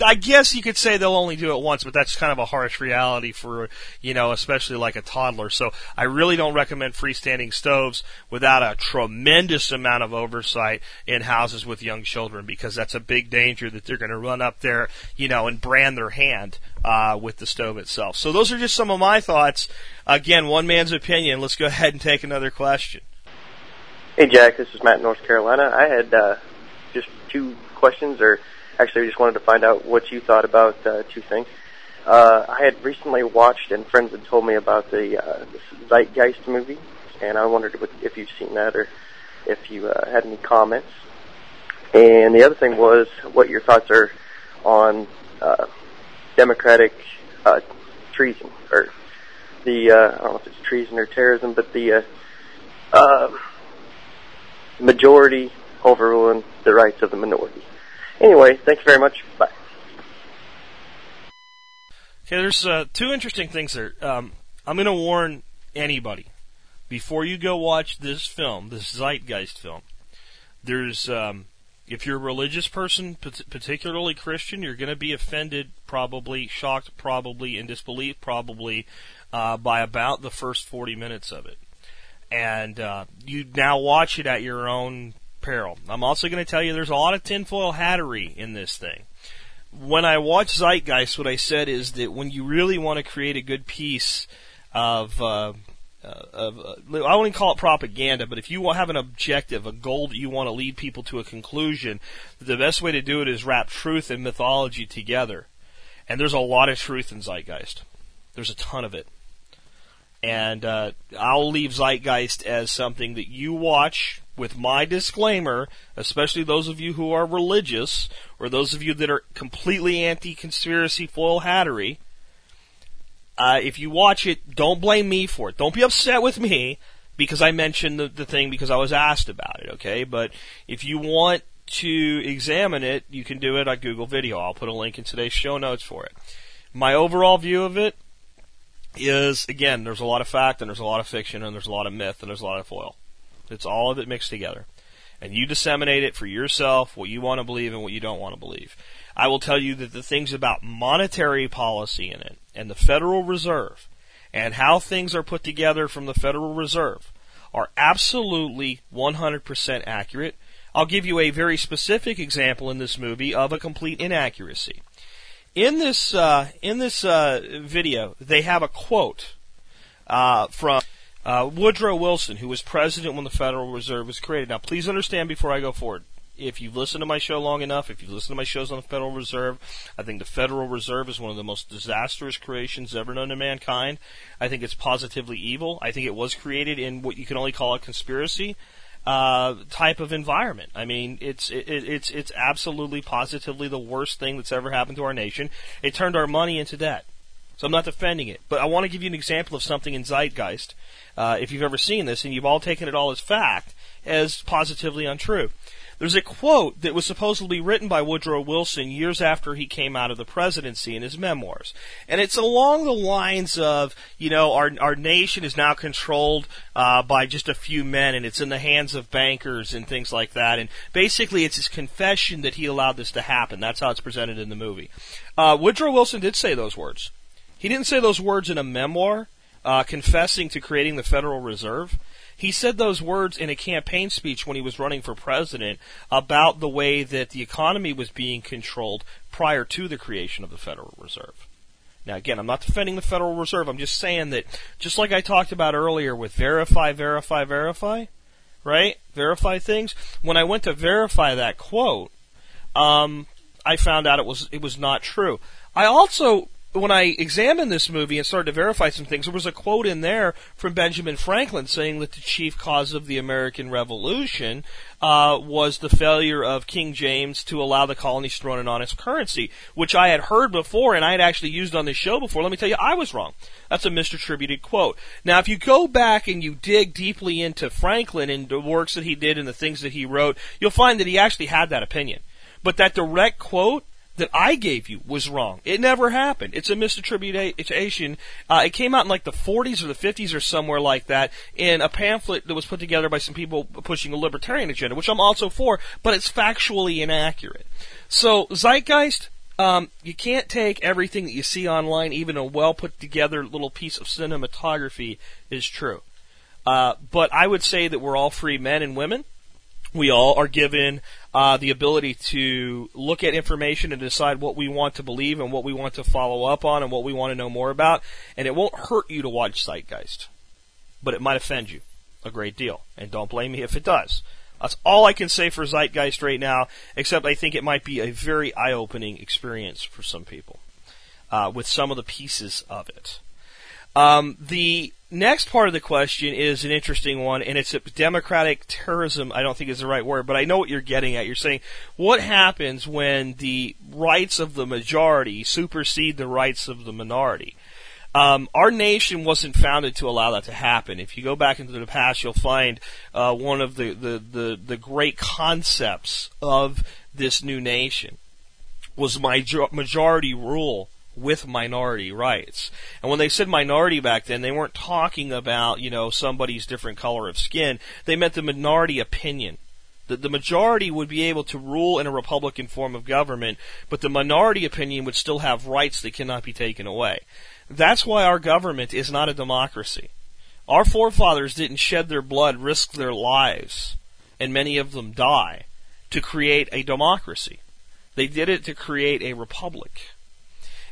S2: I guess you could say they'll only do it once, but that's kind of a harsh reality for, you know, especially like a toddler. So I really don't recommend freestanding stoves without a tremendous amount of oversight in houses with young children because that's a big danger that they're going to run up there, you know, and brand their hand, uh, with the stove itself. So those are just some of my thoughts. Again, one man's opinion. Let's go ahead and take another question.
S8: Hey Jack, this is Matt in North Carolina. I had, uh, just two questions or Actually, I just wanted to find out what you thought about uh, two things. Uh, I had recently watched, and friends had told me about the uh, Zeitgeist movie, and I wondered if you've seen that or if you uh, had any comments. And the other thing was what your thoughts are on uh, democratic uh, treason, or the uh, I don't know if it's treason or terrorism, but the uh, uh, majority overruling the rights of the minority. Anyway, thank you very much. Bye.
S2: Okay, there's uh, two interesting things there. Um, I'm going to warn anybody before you go watch this film, this Zeitgeist film. There's, um, if you're a religious person, particularly Christian, you're going to be offended, probably shocked, probably in disbelief, probably uh, by about the first 40 minutes of it. And uh, you now watch it at your own peril. I'm also going to tell you there's a lot of tinfoil hattery in this thing. When I watch Zeitgeist, what I said is that when you really want to create a good piece of, uh, uh, of uh, I wouldn't call it propaganda, but if you have an objective, a goal that you want to lead people to a conclusion, the best way to do it is wrap truth and mythology together. And there's a lot of truth in Zeitgeist. There's a ton of it. And uh, I'll leave Zeitgeist as something that you watch with my disclaimer, especially those of you who are religious or those of you that are completely anti-conspiracy foil hattery. Uh, if you watch it, don't blame me for it. Don't be upset with me because I mentioned the, the thing because I was asked about it. Okay, but if you want to examine it, you can do it on Google Video. I'll put a link in today's show notes for it. My overall view of it is again, there's a lot of fact and there's a lot of fiction and there's a lot of myth and there's a lot of foil. It's all of it mixed together. And you disseminate it for yourself, what you want to believe and what you don't want to believe. I will tell you that the things about monetary policy in it and the Federal Reserve and how things are put together from the Federal Reserve are absolutely 100% accurate. I'll give you a very specific example in this movie of a complete inaccuracy. In this uh, in this uh, video, they have a quote uh, from uh, Woodrow Wilson, who was president when the Federal Reserve was created. Now, please understand before I go forward. If you've listened to my show long enough, if you've listened to my shows on the Federal Reserve, I think the Federal Reserve is one of the most disastrous creations ever known to mankind. I think it's positively evil. I think it was created in what you can only call a conspiracy uh, type of environment. I mean, it's it, it's it's absolutely positively the worst thing that's ever happened to our nation. It turned our money into debt. So I'm not defending it, but I want to give you an example of something in Zeitgeist uh, if you've ever seen this, and you've all taken it all as fact, as positively untrue. There's a quote that was supposedly written by Woodrow Wilson years after he came out of the presidency in his memoirs. And it's along the lines of, you know, our, our nation is now controlled uh, by just a few men and it's in the hands of bankers and things like that. And basically it's his confession that he allowed this to happen. That's how it's presented in the movie. Uh, Woodrow Wilson did say those words. He didn't say those words in a memoir uh, confessing to creating the Federal Reserve. He said those words in a campaign speech when he was running for president about the way that the economy was being controlled prior to the creation of the Federal Reserve. Now, again, I'm not defending the Federal Reserve. I'm just saying that, just like I talked about earlier with verify, verify, verify, right? Verify things. When I went to verify that quote, um, I found out it was it was not true. I also when I examined this movie and started to verify some things, there was a quote in there from Benjamin Franklin saying that the chief cause of the American Revolution uh, was the failure of King James to allow the colonies to run an honest currency, which I had heard before and I had actually used on this show before. Let me tell you, I was wrong. That's a misattributed quote. Now, if you go back and you dig deeply into Franklin and the works that he did and the things that he wrote, you'll find that he actually had that opinion. But that direct quote that I gave you was wrong. It never happened. It's a misattribution. Uh, it came out in like the 40s or the 50s or somewhere like that in a pamphlet that was put together by some people pushing a libertarian agenda, which I'm also for, but it's factually inaccurate. So, Zeitgeist, um, you can't take everything that you see online, even a well put together little piece of cinematography is true. Uh, but I would say that we're all free men and women. We all are given uh, the ability to look at information and decide what we want to believe and what we want to follow up on and what we want to know more about. And it won't hurt you to watch Zeitgeist, but it might offend you a great deal. And don't blame me if it does. That's all I can say for Zeitgeist right now, except I think it might be a very eye opening experience for some people uh, with some of the pieces of it. Um, the next part of the question is an interesting one, and it's a democratic terrorism. I don't think is the right word, but I know what you're getting at. You're saying what happens when the rights of the majority supersede the rights of the minority. Um, our nation wasn't founded to allow that to happen. If you go back into the past, you'll find uh, one of the, the, the, the great concepts of this new nation was majority rule with minority rights. And when they said minority back then, they weren't talking about, you know, somebody's different color of skin. They meant the minority opinion. That the majority would be able to rule in a Republican form of government, but the minority opinion would still have rights that cannot be taken away. That's why our government is not a democracy. Our forefathers didn't shed their blood, risk their lives, and many of them die to create a democracy. They did it to create a republic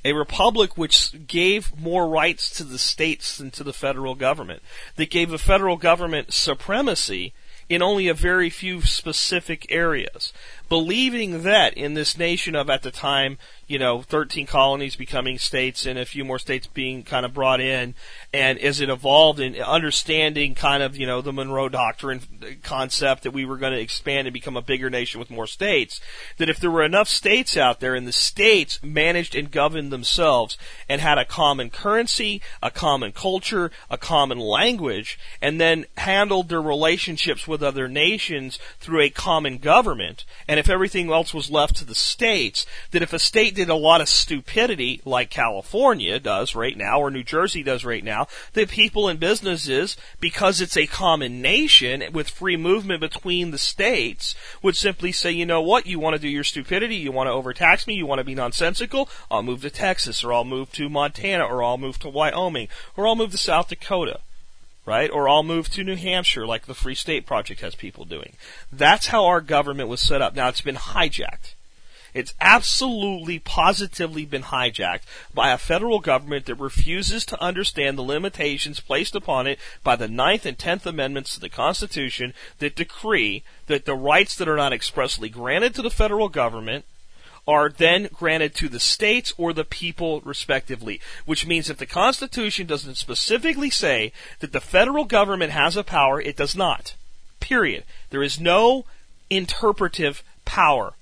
S2: a republic which gave more rights to the states than to the federal government, that gave the federal government supremacy in only a very few specific areas. Believing that in this nation of at the time, you know, 13 colonies becoming states and a few more states being kind of brought in. And as it evolved in understanding kind of, you know, the Monroe Doctrine concept that we were going to expand and become a bigger nation with more states, that if there were enough states out there and the states managed and governed themselves and had a common currency, a common culture, a common language, and then handled their relationships with other nations through a common government, and if everything else was left to the states, that if a state did a lot of stupidity like California does right now or New Jersey does right now, that people and businesses, because it's a common nation with free movement between the states, would simply say, you know what, you want to do your stupidity, you want to overtax me, you want to be nonsensical, I'll move to Texas or I'll move to Montana or I'll move to Wyoming or I'll move to South Dakota right? Or I'll move to New Hampshire like the Free State Project has people doing. That's how our government was set up. Now it's been hijacked. It's absolutely, positively been hijacked by a federal government that refuses to understand the limitations placed upon it by the Ninth and Tenth Amendments to the Constitution that decree that the rights that are not expressly granted to the federal government are then granted to the states or the people respectively. Which means if the Constitution doesn't specifically say that the federal government has a power, it does not. Period. There is no interpretive power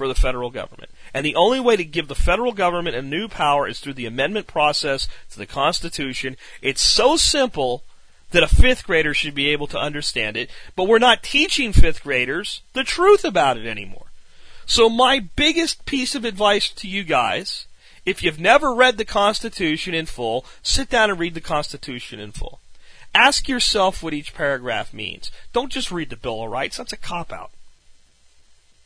S2: for the federal government. And the only way to give the federal government a new power is through the amendment process to the Constitution. It's so simple that a fifth grader should be able to understand it, but we're not teaching fifth graders the truth about it anymore. So my biggest piece of advice to you guys, if you've never read the Constitution in full, sit down and read the Constitution in full. Ask yourself what each paragraph means. Don't just read the Bill of Rights. That's a cop out.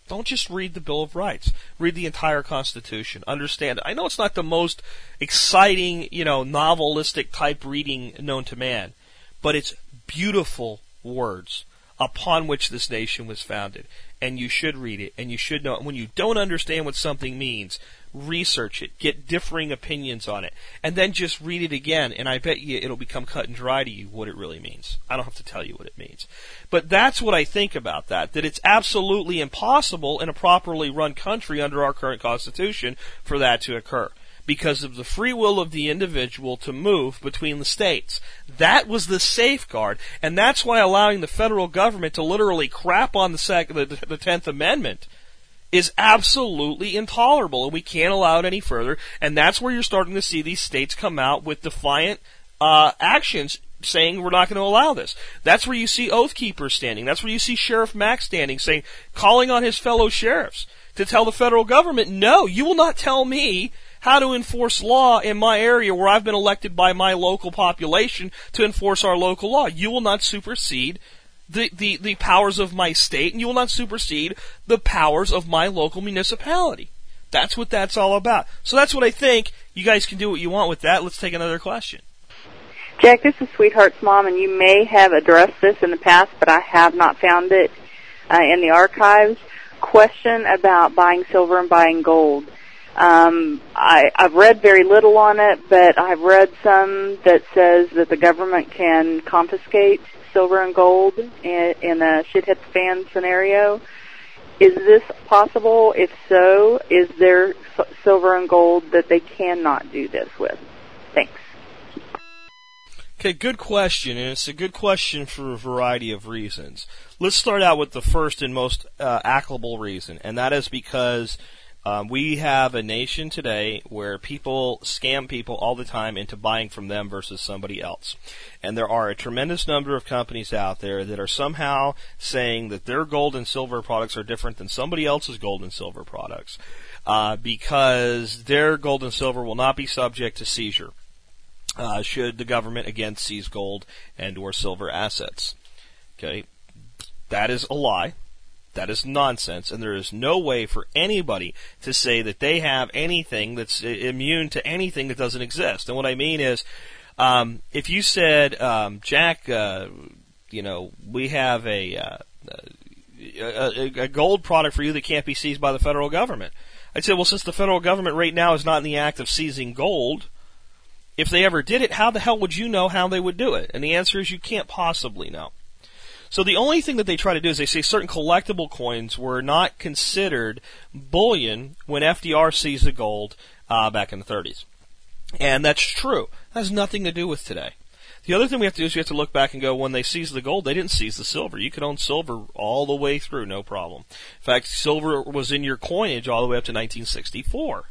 S2: Don't just read the Bill of Rights. Read the entire Constitution. Understand it. I know it's not the most exciting, you know, novelistic type reading known to man, but it's beautiful words upon which this nation was founded. And you should read it, and you should know it. When you don't understand what something means, research it, get differing opinions on it, and then just read it again, and I bet you it'll become cut and dry to you what it really means. I don't have to tell you what it means. But that's what I think about that, that it's absolutely impossible in a properly run country under our current constitution for that to occur. because of the free will of the individual to move between the states. That was the safeguard, and that's why allowing the federal government to literally crap on the, sec- the, the 10th Amendment is absolutely intolerable, and we can't allow it any further. And that's where you're starting to see these states come out with defiant uh, actions saying we're not going to allow this. That's where you see Oath Keepers standing. That's where you see Sheriff Mack standing, saying, calling on his fellow sheriffs to tell the federal government, no, you will not tell me how to enforce law in my area where I've been elected by my local population to enforce our local law. You will not supersede the, the, the powers of my state and you will not supersede the powers of my local municipality. That's what that's all about. So that's what I think. You guys can do what you want with that. Let's take another question.
S9: Jack, this is Sweetheart's mom, and you may have addressed this in the past, but I have not found it uh, in the archives. Question about buying silver and buying gold. Um, I, I've read very little on it, but I've read some that says that the government can confiscate silver and gold in, a shit fan scenario. Is this possible? If so, is there silver and gold that they cannot do this with? Thanks.
S2: Okay, good question, and it's a good question for a variety of reasons. Let's start out with the first and most uh, reason, and that is because um, we have a nation today where people scam people all the time into buying from them versus somebody else. And there are a tremendous number of companies out there that are somehow saying that their gold and silver products are different than somebody else's gold and silver products uh, because their gold and silver will not be subject to seizure uh, should the government again seize gold and or silver assets. Okay, that is a lie. That is nonsense, and there is no way for anybody to say that they have anything that's immune to anything that doesn't exist. And what I mean is, um, if you said, um, Jack, uh, you know, we have a, uh, a, a gold product for you that can't be seized by the federal government. I'd say, well, since the federal government right now is not in the act of seizing gold, if they ever did it, how the hell would you know how they would do it? And the answer is you can't possibly know. So the only thing that they try to do is they say certain collectible coins were not considered bullion when FDR seized the gold uh, back in the 30s. And that's true. That has nothing to do with today. The other thing we have to do is we have to look back and go, when they seized the gold, they didn't seize the silver. You could own silver all the way through, no problem. In fact, silver was in your coinage all the way up to 1964.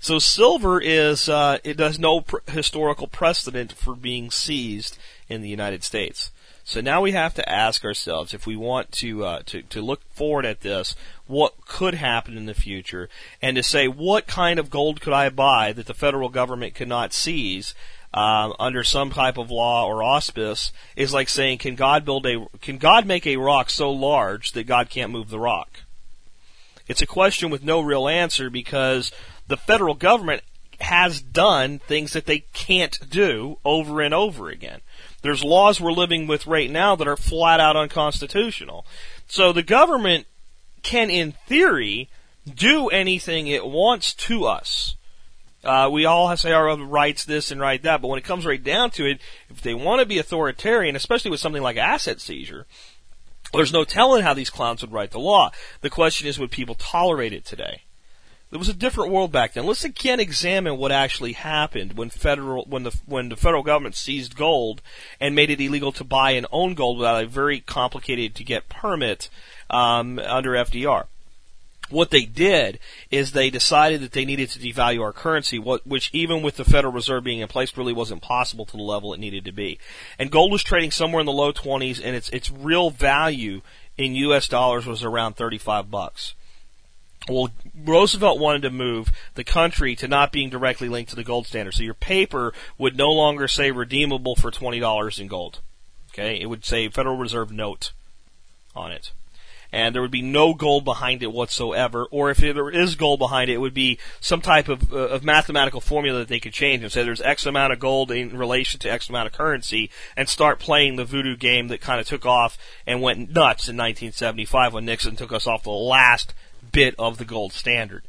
S2: So silver is uh, it does no pr- historical precedent for being seized in the United States. So now we have to ask ourselves if we want to uh, to to look forward at this, what could happen in the future, and to say what kind of gold could I buy that the federal government could not seize um, under some type of law or auspice is like saying, can God build a can God make a rock so large that God can't move the rock? It's a question with no real answer because the federal government has done things that they can't do over and over again. There's laws we're living with right now that are flat out unconstitutional. So the government can, in theory, do anything it wants to us. Uh, we all say our rights this and right that, but when it comes right down to it, if they want to be authoritarian, especially with something like asset seizure, there's no telling how these clowns would write the law. The question is, would people tolerate it today? It was a different world back then. Let's again examine what actually happened when federal when the when the federal government seized gold and made it illegal to buy and own gold without a very complicated to get permit um, under FDR. What they did is they decided that they needed to devalue our currency, what, which even with the Federal Reserve being in place really wasn't possible to the level it needed to be. And gold was trading somewhere in the low 20s, and its its real value in U.S. dollars was around 35 bucks. Well, Roosevelt wanted to move the country to not being directly linked to the gold standard. So your paper would no longer say redeemable for $20 in gold. Okay? It would say Federal Reserve note on it. And there would be no gold behind it whatsoever, or if there is gold behind it, it would be some type of, uh, of mathematical formula that they could change and say there's X amount of gold in relation to X amount of currency, and start playing the voodoo game that kind of took off and went nuts in 1975 when Nixon took us off the last bit of the gold standard.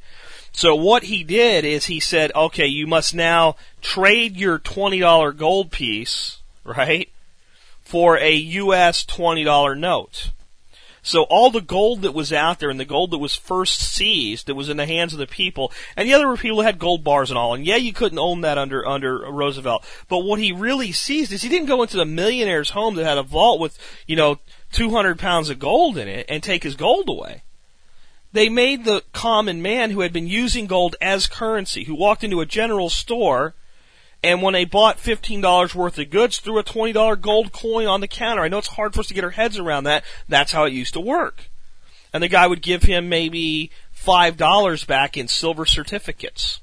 S2: So what he did is he said, okay, you must now trade your $20 gold piece, right, for a US $20 note. So all the gold that was out there and the gold that was first seized that was in the hands of the people, and there were people had gold bars and all, and yeah, you couldn't own that under under Roosevelt. But what he really seized is he didn't go into the millionaire's home that had a vault with you know 200 pounds of gold in it and take his gold away. They made the common man who had been using gold as currency, who walked into a general store and when they bought $15 worth of goods, threw a $20 gold coin on the counter. I know it's hard for us to get our heads around that. That's how it used to work. And the guy would give him maybe $5 back in silver certificates,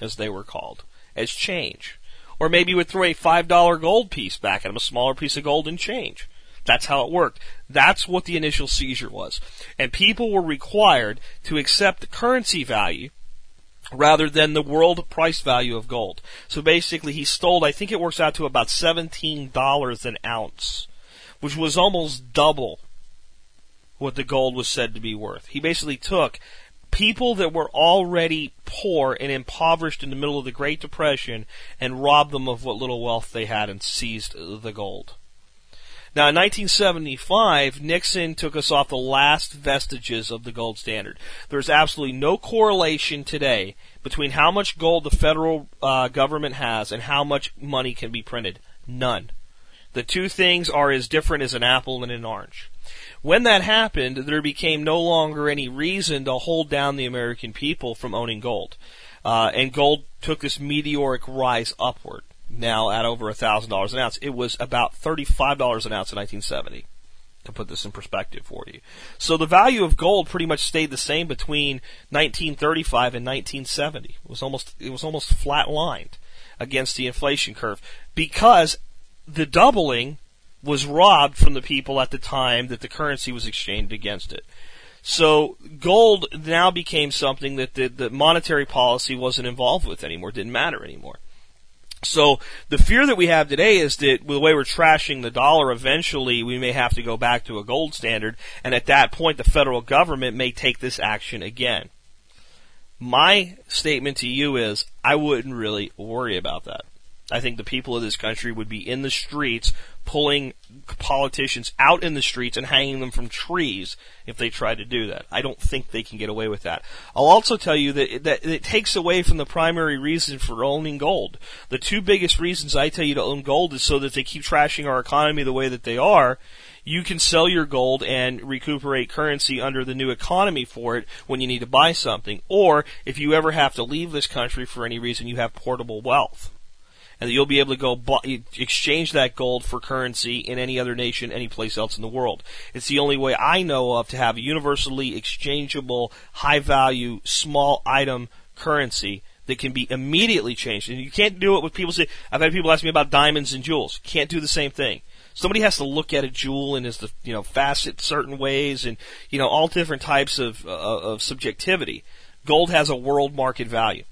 S2: as they were called, as change. Or maybe would throw a $5 gold piece back at him, a smaller piece of gold in change. That's how it worked. That's what the initial seizure was. And people were required to accept the currency value rather than the world price value of gold. So basically, he stole, I think it works out to about $17 an ounce, which was almost double what the gold was said to be worth. He basically took people that were already poor and impoverished in the middle of the Great Depression and robbed them of what little wealth they had and seized the gold. Now, in 1975, Nixon took us off the last vestiges of the gold standard. There's absolutely no correlation today between how much gold the federal uh, government has and how much money can be printed. None. The two things are as different as an apple and an orange. When that happened, there became no longer any reason to hold down the American people from owning gold. Uh, and gold took this meteoric rise upward now at over $1,000 an ounce. It was about $35 an ounce in 1970 to put this in perspective for you. So the value of gold pretty much stayed the same between 1935 and 1970. It was almost it was almost flat lined against the inflation curve because the doubling was robbed from the people at the time that the currency was exchanged against it. So gold now became something that the, the monetary policy wasn't involved with anymore, didn't matter anymore. So the fear that we have today is that the way we're trashing the dollar, eventually we may have to go back to a gold standard, and at that point the federal government may take this action again. My statement to you is I wouldn't really worry about that. I think the people of this country would be in the streets pulling politicians out in the streets and hanging them from trees if they tried to do that. I don't think they can get away with that. I'll also tell you that, that it takes away from the primary reason for owning gold. The two biggest reasons I tell you to own gold is so that they keep trashing our economy the way that they are. You can sell your gold and recuperate currency under the new economy for it when you need to buy something. Or if you ever have to leave this country for any reason, you have portable wealth and that you'll be able to go exchange that gold for currency in any other nation, any place else in the world. It's the only way I know of to have a universally exchangeable, high value, small item currency that can be immediately changed. And you can't do it with people say, I've had people ask me about diamonds and jewels. Can't do the same thing. Somebody has to look at a jewel and is the, you know, facet certain ways and, you know, all different types of, uh, of subjectivity. Gold has a world market value.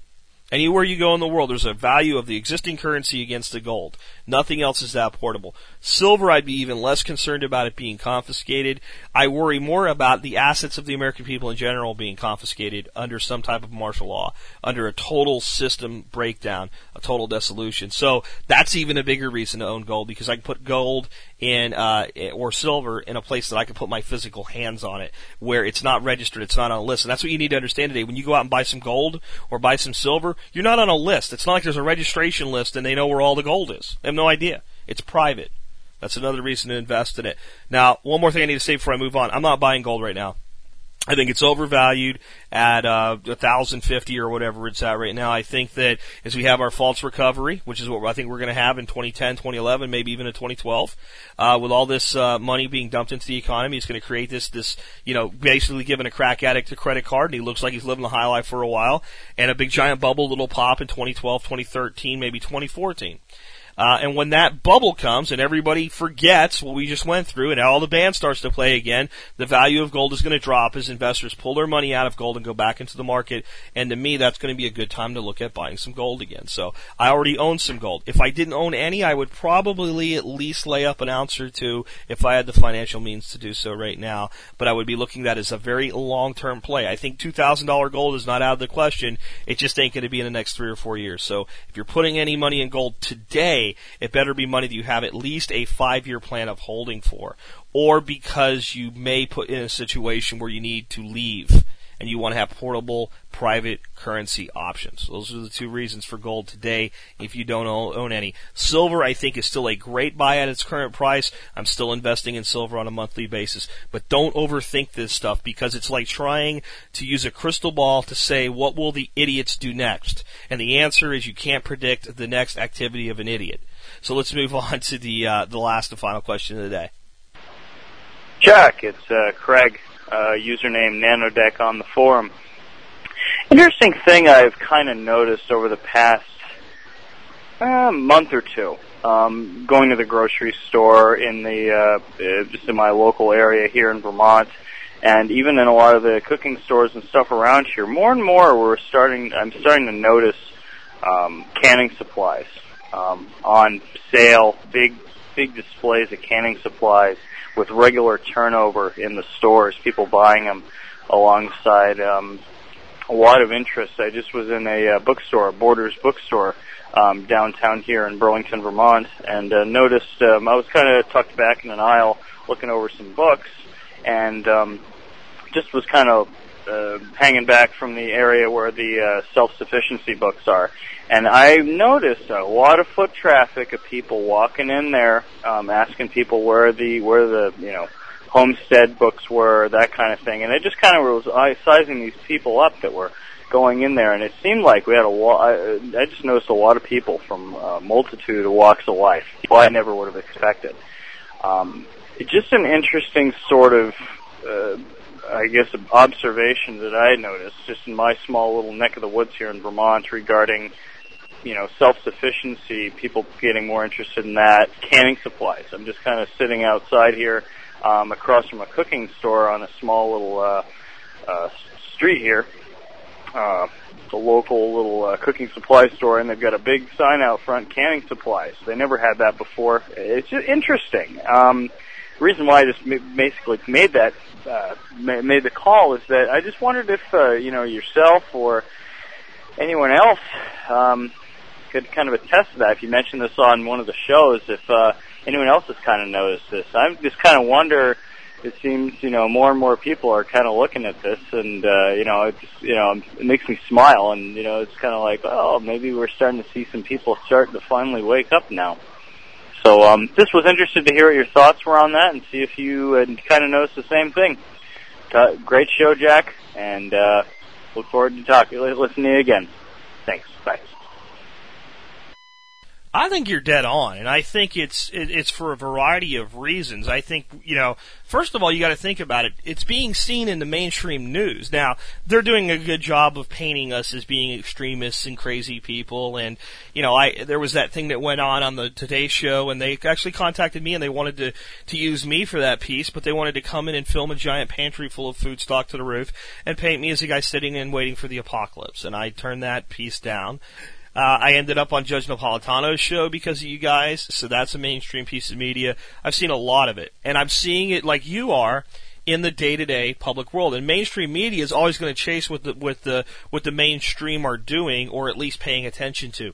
S2: Anywhere you go in the world, there's a value of the existing currency against the gold. Nothing else is that portable. Silver, I'd be even less concerned about it being confiscated. I worry more about the assets of the American people in general being confiscated under some type of martial law, under a total system breakdown, a total dissolution. So that's even a bigger reason to own gold because I can put gold in uh, or silver in a place that I can put my physical hands on it, where it's not registered, it's not on a list. And that's what you need to understand today. When you go out and buy some gold or buy some silver, you're not on a list. It's not like there's a registration list and they know where all the gold is. They have no idea. It's private. That's another reason to invest in it. Now, one more thing I need to say before I move on. I'm not buying gold right now. I think it's overvalued at uh, 1050 or whatever it's at right now. I think that as we have our false recovery, which is what I think we're going to have in 2010, 2011, maybe even in 2012, uh, with all this uh, money being dumped into the economy, it's going to create this, this, you know, basically giving a crack addict a credit card, and he looks like he's living the high life for a while, and a big giant bubble that'll pop in 2012, 2013, maybe 2014. Uh, and when that bubble comes and everybody forgets what we just went through and all the band starts to play again, the value of gold is going to drop as investors pull their money out of gold and go back into the market. And to me, that's going to be a good time to look at buying some gold again. So I already own some gold. If I didn't own any, I would probably at least lay up an ounce or two if I had the financial means to do so right now. But I would be looking at that as a very long-term play. I think $2,000 gold is not out of the question. It just ain't going to be in the next three or four years. So if you're putting any money in gold today, it better be money that you have at least a five year plan of holding for, or because you may put in a situation where you need to leave and you want to have portable private currency options. Those are the two reasons for gold today if you don't own any. Silver, I think, is still a great buy at its current price. I'm still investing in silver on a monthly basis. But don't overthink this stuff because it's like trying to use a crystal ball to say, what will the idiots do next? And the answer is you can't predict the next activity of an idiot. So let's move *laughs* on to the, uh, the last and final question of the day.
S10: Jack, it's uh, Craig uh, username Nanodeck on the forum. Interesting thing I've kind of noticed over the past uh, month or two, um, going to the grocery store in the uh, uh, just in my local area here in Vermont, and even in a lot of the cooking stores and stuff around here. More and more, we're starting. I'm starting to notice um, canning supplies um, on sale. Big big displays of canning supplies with regular turnover in the stores, people buying them alongside um, a lot of interest. I just was in a uh, bookstore, Borders bookstore, um, downtown here in Burlington, Vermont, and uh, noticed um, I was kind of tucked back in an aisle looking over some books, and um, just was kind of uh, hanging back from the area where the uh, self-sufficiency books are. And I noticed a lot of foot traffic of people walking in there, um, asking people where the where the you know homestead books were, that kind of thing. And I just kind of was sizing these people up that were going in there, and it seemed like we had a lot. I, I just noticed a lot of people from a multitude of walks of life. People I never would have expected. Um, just an interesting sort of uh, I guess, observation that I noticed just in my small little neck of the woods here in Vermont regarding, you know, self-sufficiency, people getting more interested in that, canning supplies. I'm just kind of sitting outside here um, across from a cooking store on a small little uh, uh, street here. Uh, a local little uh, cooking supply store, and they've got a big sign out front, canning supplies. They never had that before. It's just interesting. Um, reason why I just basically made that uh, made the call is that I just wondered if uh, you know yourself or anyone else um, could kind of attest to that. If you mentioned this on one of the shows, if uh, anyone else has kind of noticed this, I just kind of wonder. It seems you know more and more people are kind of looking at this, and uh, you know it just you know it makes me smile, and you know it's kind of like oh maybe we're starting to see some people starting to finally wake up now. So um, just was interested to hear what your thoughts were on that and see if you had kind of noticed the same thing. Uh, great show, Jack, and uh, look forward to talking, listening to you again. Thanks. Bye.
S2: I think you're dead on, and I think it's it, it's for a variety of reasons. I think you know, first of all, you got to think about it. It's being seen in the mainstream news now. They're doing a good job of painting us as being extremists and crazy people, and you know, I there was that thing that went on on the Today Show, and they actually contacted me and they wanted to to use me for that piece, but they wanted to come in and film a giant pantry full of food stock to the roof and paint me as a guy sitting and waiting for the apocalypse, and I turned that piece down. Uh, I ended up on Judge Napolitano's show because of you guys, so that's a mainstream piece of media. I've seen a lot of it, and I'm seeing it like you are in the day-to-day public world. And mainstream media is always going to chase what the what the what the mainstream are doing, or at least paying attention to.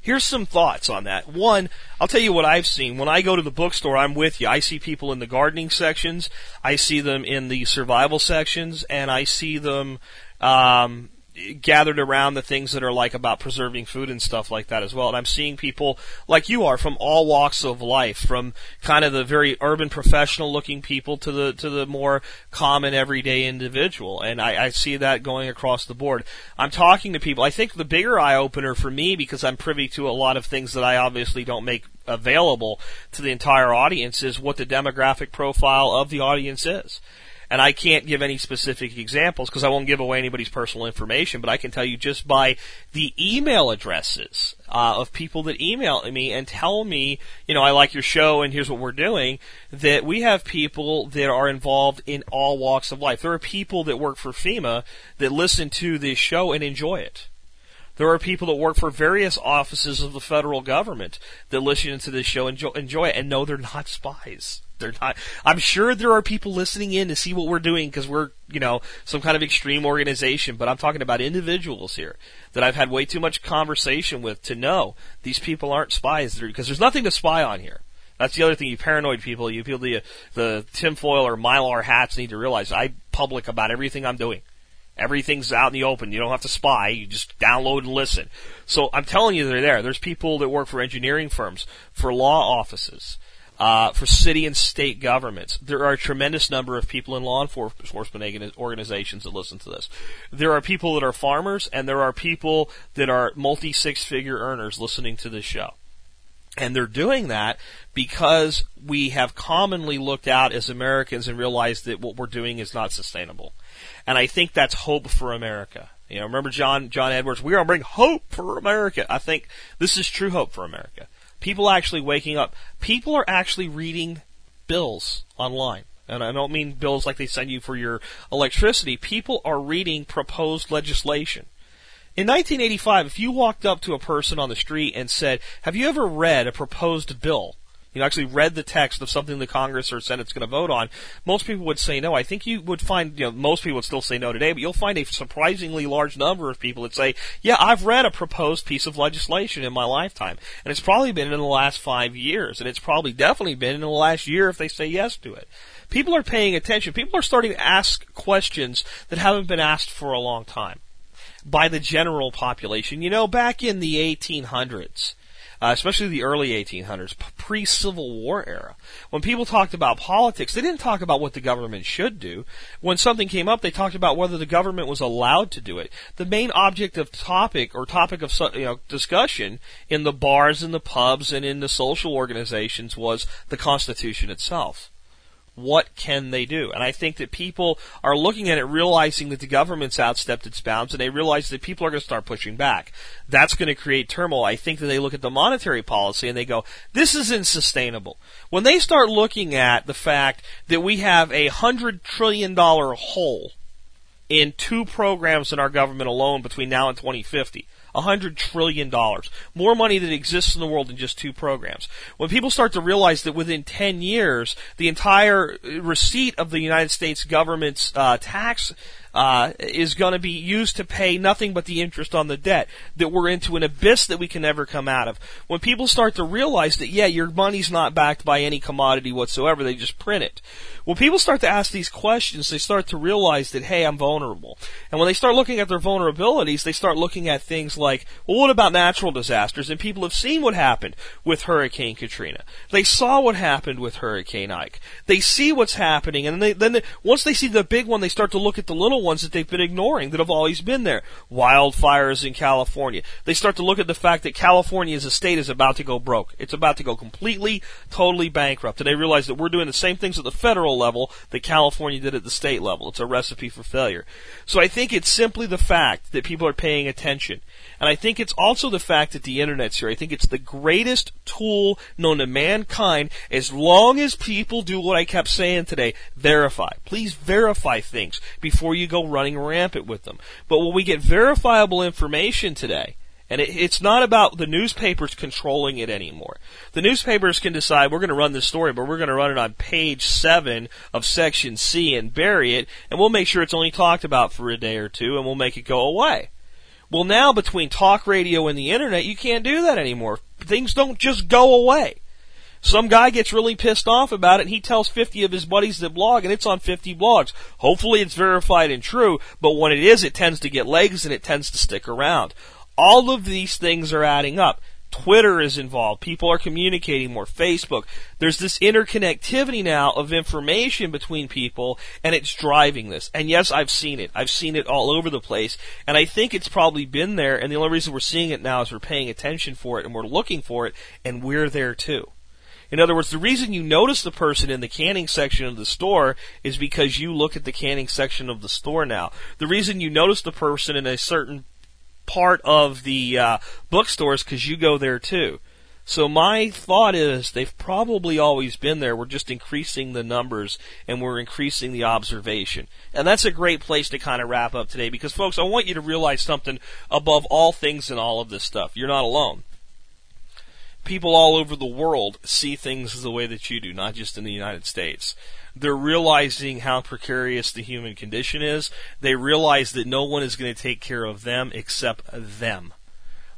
S2: Here's some thoughts on that. One, I'll tell you what I've seen. When I go to the bookstore, I'm with you. I see people in the gardening sections, I see them in the survival sections, and I see them um, gathered around the things that are like about preserving food and stuff like that as well. And I'm seeing people like you are from all walks of life, from kind of the very urban professional looking people to the to the more common everyday individual. And I, I see that going across the board. I'm talking to people. I think the bigger eye opener for me because I'm privy to a lot of things that I obviously don't make available to the entire audience is what the demographic profile of the audience is. And I can't give any specific examples because I won't give away anybody's personal information, but I can tell you just by the email addresses uh, of people that email me and tell me, you know, I like your show and here's what we're doing, that we have people that are involved in all walks of life. There are people that work for FEMA that listen to this show and enjoy it. There are people that work for various offices of the federal government that listen to this show and enjoy, enjoy it and know they're not *laughs* spies. They're not. I'm sure there are people listening in to see what we're doing because we're, you know, some kind of extreme organization. But I'm talking about individuals here that I've had way too much conversation with to know these people aren't spies because there's nothing to spy on here. That's the other thing. You paranoid people, you people the the tinfoil or mylar hats need to realize. I public about everything I'm doing. Everything's out in the open. You don't have to spy. You just download and listen. So I'm telling you, they're there. There's people that work for engineering firms, for law offices, uh, for city and state governments. There are a tremendous number of people in law enforcement organizations that listen to this. There are people that are farmers, and there are people that are multi six figure earners listening to this show. And they're doing that because we have commonly looked out as Americans and realized that what we're doing is not sustainable. And I think that's hope for America. You know, remember John John Edwards, we're gonna bring hope for America. I think this is true hope for America. People actually waking up. People are actually reading bills online. And I don't mean bills like they send you for your electricity. People are reading proposed legislation. In 1985, if you walked up to a person on the street and said, have you ever read a proposed bill? You know, actually read the text of something the Congress or Senate's going to vote on, most people would say no. I think you would find, you know, most people would still say no today, but you'll find a surprisingly large number of people that say, yeah, I've read a proposed piece of legislation in my lifetime. And it's probably been in the last five years, and it's probably definitely been in the last year if they say yes to it. People are paying attention. People are starting to ask questions that haven't been asked for a long time by the general population. You know, back in the 1800s, uh, especially the early 1800s, pre-Civil War era, when people talked about politics, they didn't talk about what the government should do. When something came up, they talked about whether the government was allowed to do it. The main object of topic or topic of you know discussion in the bars and the pubs and in the social organizations was the Constitution itself what can they do? And I think that people are looking at it realizing that the government's outstepped its bounds and they realize that people are going to start pushing back. That's going to create turmoil. I think that they look at the monetary policy and they go, this is unsustainable. When they start looking at the fact that we have a hundred trillion dollar hole in two programs in our government alone between now and 2050, $100 trillion. More money that exists in the world in just two programs. When people start to realize that within 10 years, the entire receipt of the United States government's uh, tax uh, is going to be used to pay nothing but the interest on the debt. That we're into an abyss that we can never come out of. When people start to realize that, yeah, your money's not backed by any commodity whatsoever, they just print it. When people start to ask these questions, they start to realize that, hey, I'm vulnerable. And when they start looking at their vulnerabilities, they start looking at things like, well, what about natural disasters? And people have seen what happened with Hurricane Katrina. They saw what happened with Hurricane Ike. They see what's happening, and they, then they, once they see the big one, they start to look at the little ones that they've been ignoring that have always been there. Wildfires in California. They start to look at the fact that California as a state is about to go broke. It's about to go completely, totally bankrupt. And they realize that we're doing the same things at the federal level that California did at the state level. It's a recipe for failure. So I think it's simply the fact that people are paying attention. And I think it's also the fact that the internet's here. I think it's the greatest tool known to mankind as long as people do what I kept saying today. Verify. Please verify things before you go running rampant with them. But when we get verifiable information today, and it, it's not about the newspapers controlling it anymore. The newspapers can decide we're going to run this story, but we're going to run it on page 7 of section C and bury it, and we'll make sure it's only talked about for a day or two, and we'll make it go away. Well, now between talk radio and the internet, you can't do that anymore. Things don't just go away. Some guy gets really pissed off about it and he tells 50 of his buddies that blog and it's on 50 blogs. Hopefully it's verified and true, but when it is, it tends to get legs and it tends to stick around. All of these things are adding up. Twitter is involved. People are communicating more. Facebook. There's this interconnectivity now of information between people, and it's driving this. And yes, I've seen it. I've seen it all over the place. And I think it's probably been there, and the only reason we're seeing it now is we're paying attention for it and we're looking for it, and we're there too. In other words, the reason you notice the person in the canning section of the store is because you look at the canning section of the store now. The reason you notice the person in a certain part of the uh, bookstores because you go there too. So my thought is they've probably always been there. We're just increasing the numbers and we're increasing the observation. And that's a great place to kind of wrap up today because folks, I want you to realize something above all things in all of this stuff. You're not alone. people all over the world see things the way that you do, not just in the United States. They're realizing how precarious the human condition is. They realize that no one is going to take care of them except them.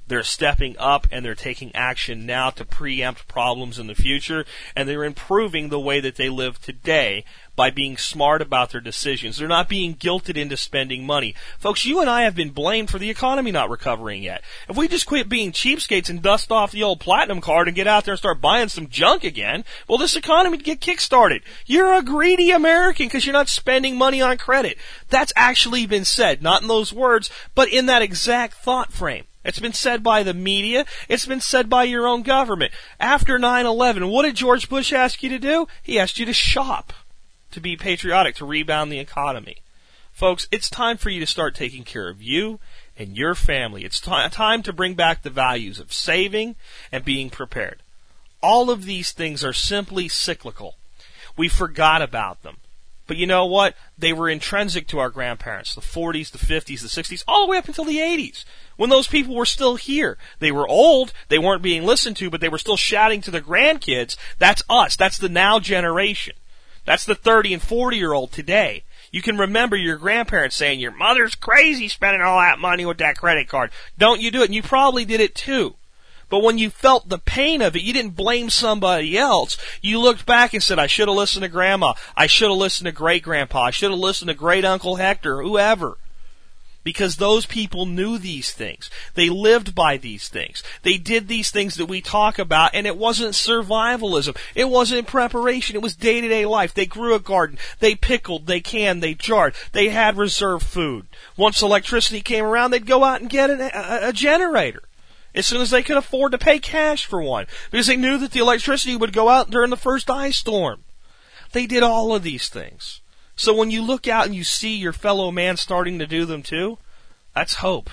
S2: They're stepping up and they're taking action now to preempt problems in the future, and they're improving the way that they live today by being smart about their decisions. They're not being guilted into spending money. Folks, you and I have been blamed for the economy not recovering yet. If we just quit being cheapskates and dust off the old platinum card and get out there and start buying some junk again, well, this economy would get kickstarted. You're a greedy American because you're not spending money on credit. That's actually been said, not in those words, but in that exact thought frame. It's been said by the media. It's been said by your own government. After 9-11, what did George Bush ask you to do? He asked you to shop to be patriotic, to rebound the economy. Folks, it's time for you to start taking care of you and your family. It's t- time to bring back the values of saving and being prepared. All of these things are simply cyclical. We forgot about them. But you know what? They were intrinsic to our grandparents, the 40s, the 50s, the 60s, all the way up until the 80s, when those people were still here. They were old, they weren't being listened to, but they were still shouting to their grandkids, that's us, that's the now generation. That's the 30 and 40 year old today. You can remember your grandparents saying, your mother's crazy spending all that money with that credit card. Don't you do it? And you probably did it too. But when you felt the pain of it, you didn't blame somebody else. You looked back and said, I should have listened to grandma. I should have listened to great grandpa. I should have listened to great uncle Hector, whoever because those people knew these things. They lived by these things. They did these things that we talk about and it wasn't survivalism. It wasn't preparation. It was day to day life. They grew a garden. They pickled. They canned. They jarred. They had reserve food. Once electricity came around, they'd go out and get an, a, a generator as soon as they could afford to pay cash for one because they knew that the electricity would go out during the first ice storm. They did all of these things. So when you look out and you see your fellow man starting to do them too, that's hope.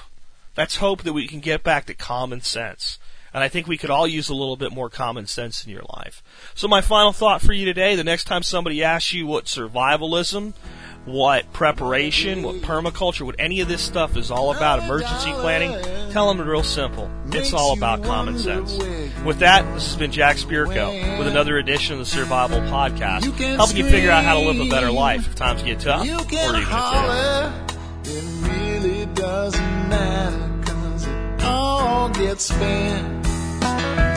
S2: That's hope that we can get back to common sense. And I think we could all use a little bit more common sense in your life. So my final thought for you today, the next time somebody asks you what survivalism, what preparation, what permaculture, what any of this stuff is all about, emergency planning, tell them it's real simple. It's all about common sense. With that, this has been Jack Spirko with another edition of the Survival Podcast, helping you figure out how to live a better life if times get tough or even if
S1: It really doesn't matter cause it all gets spent Bye.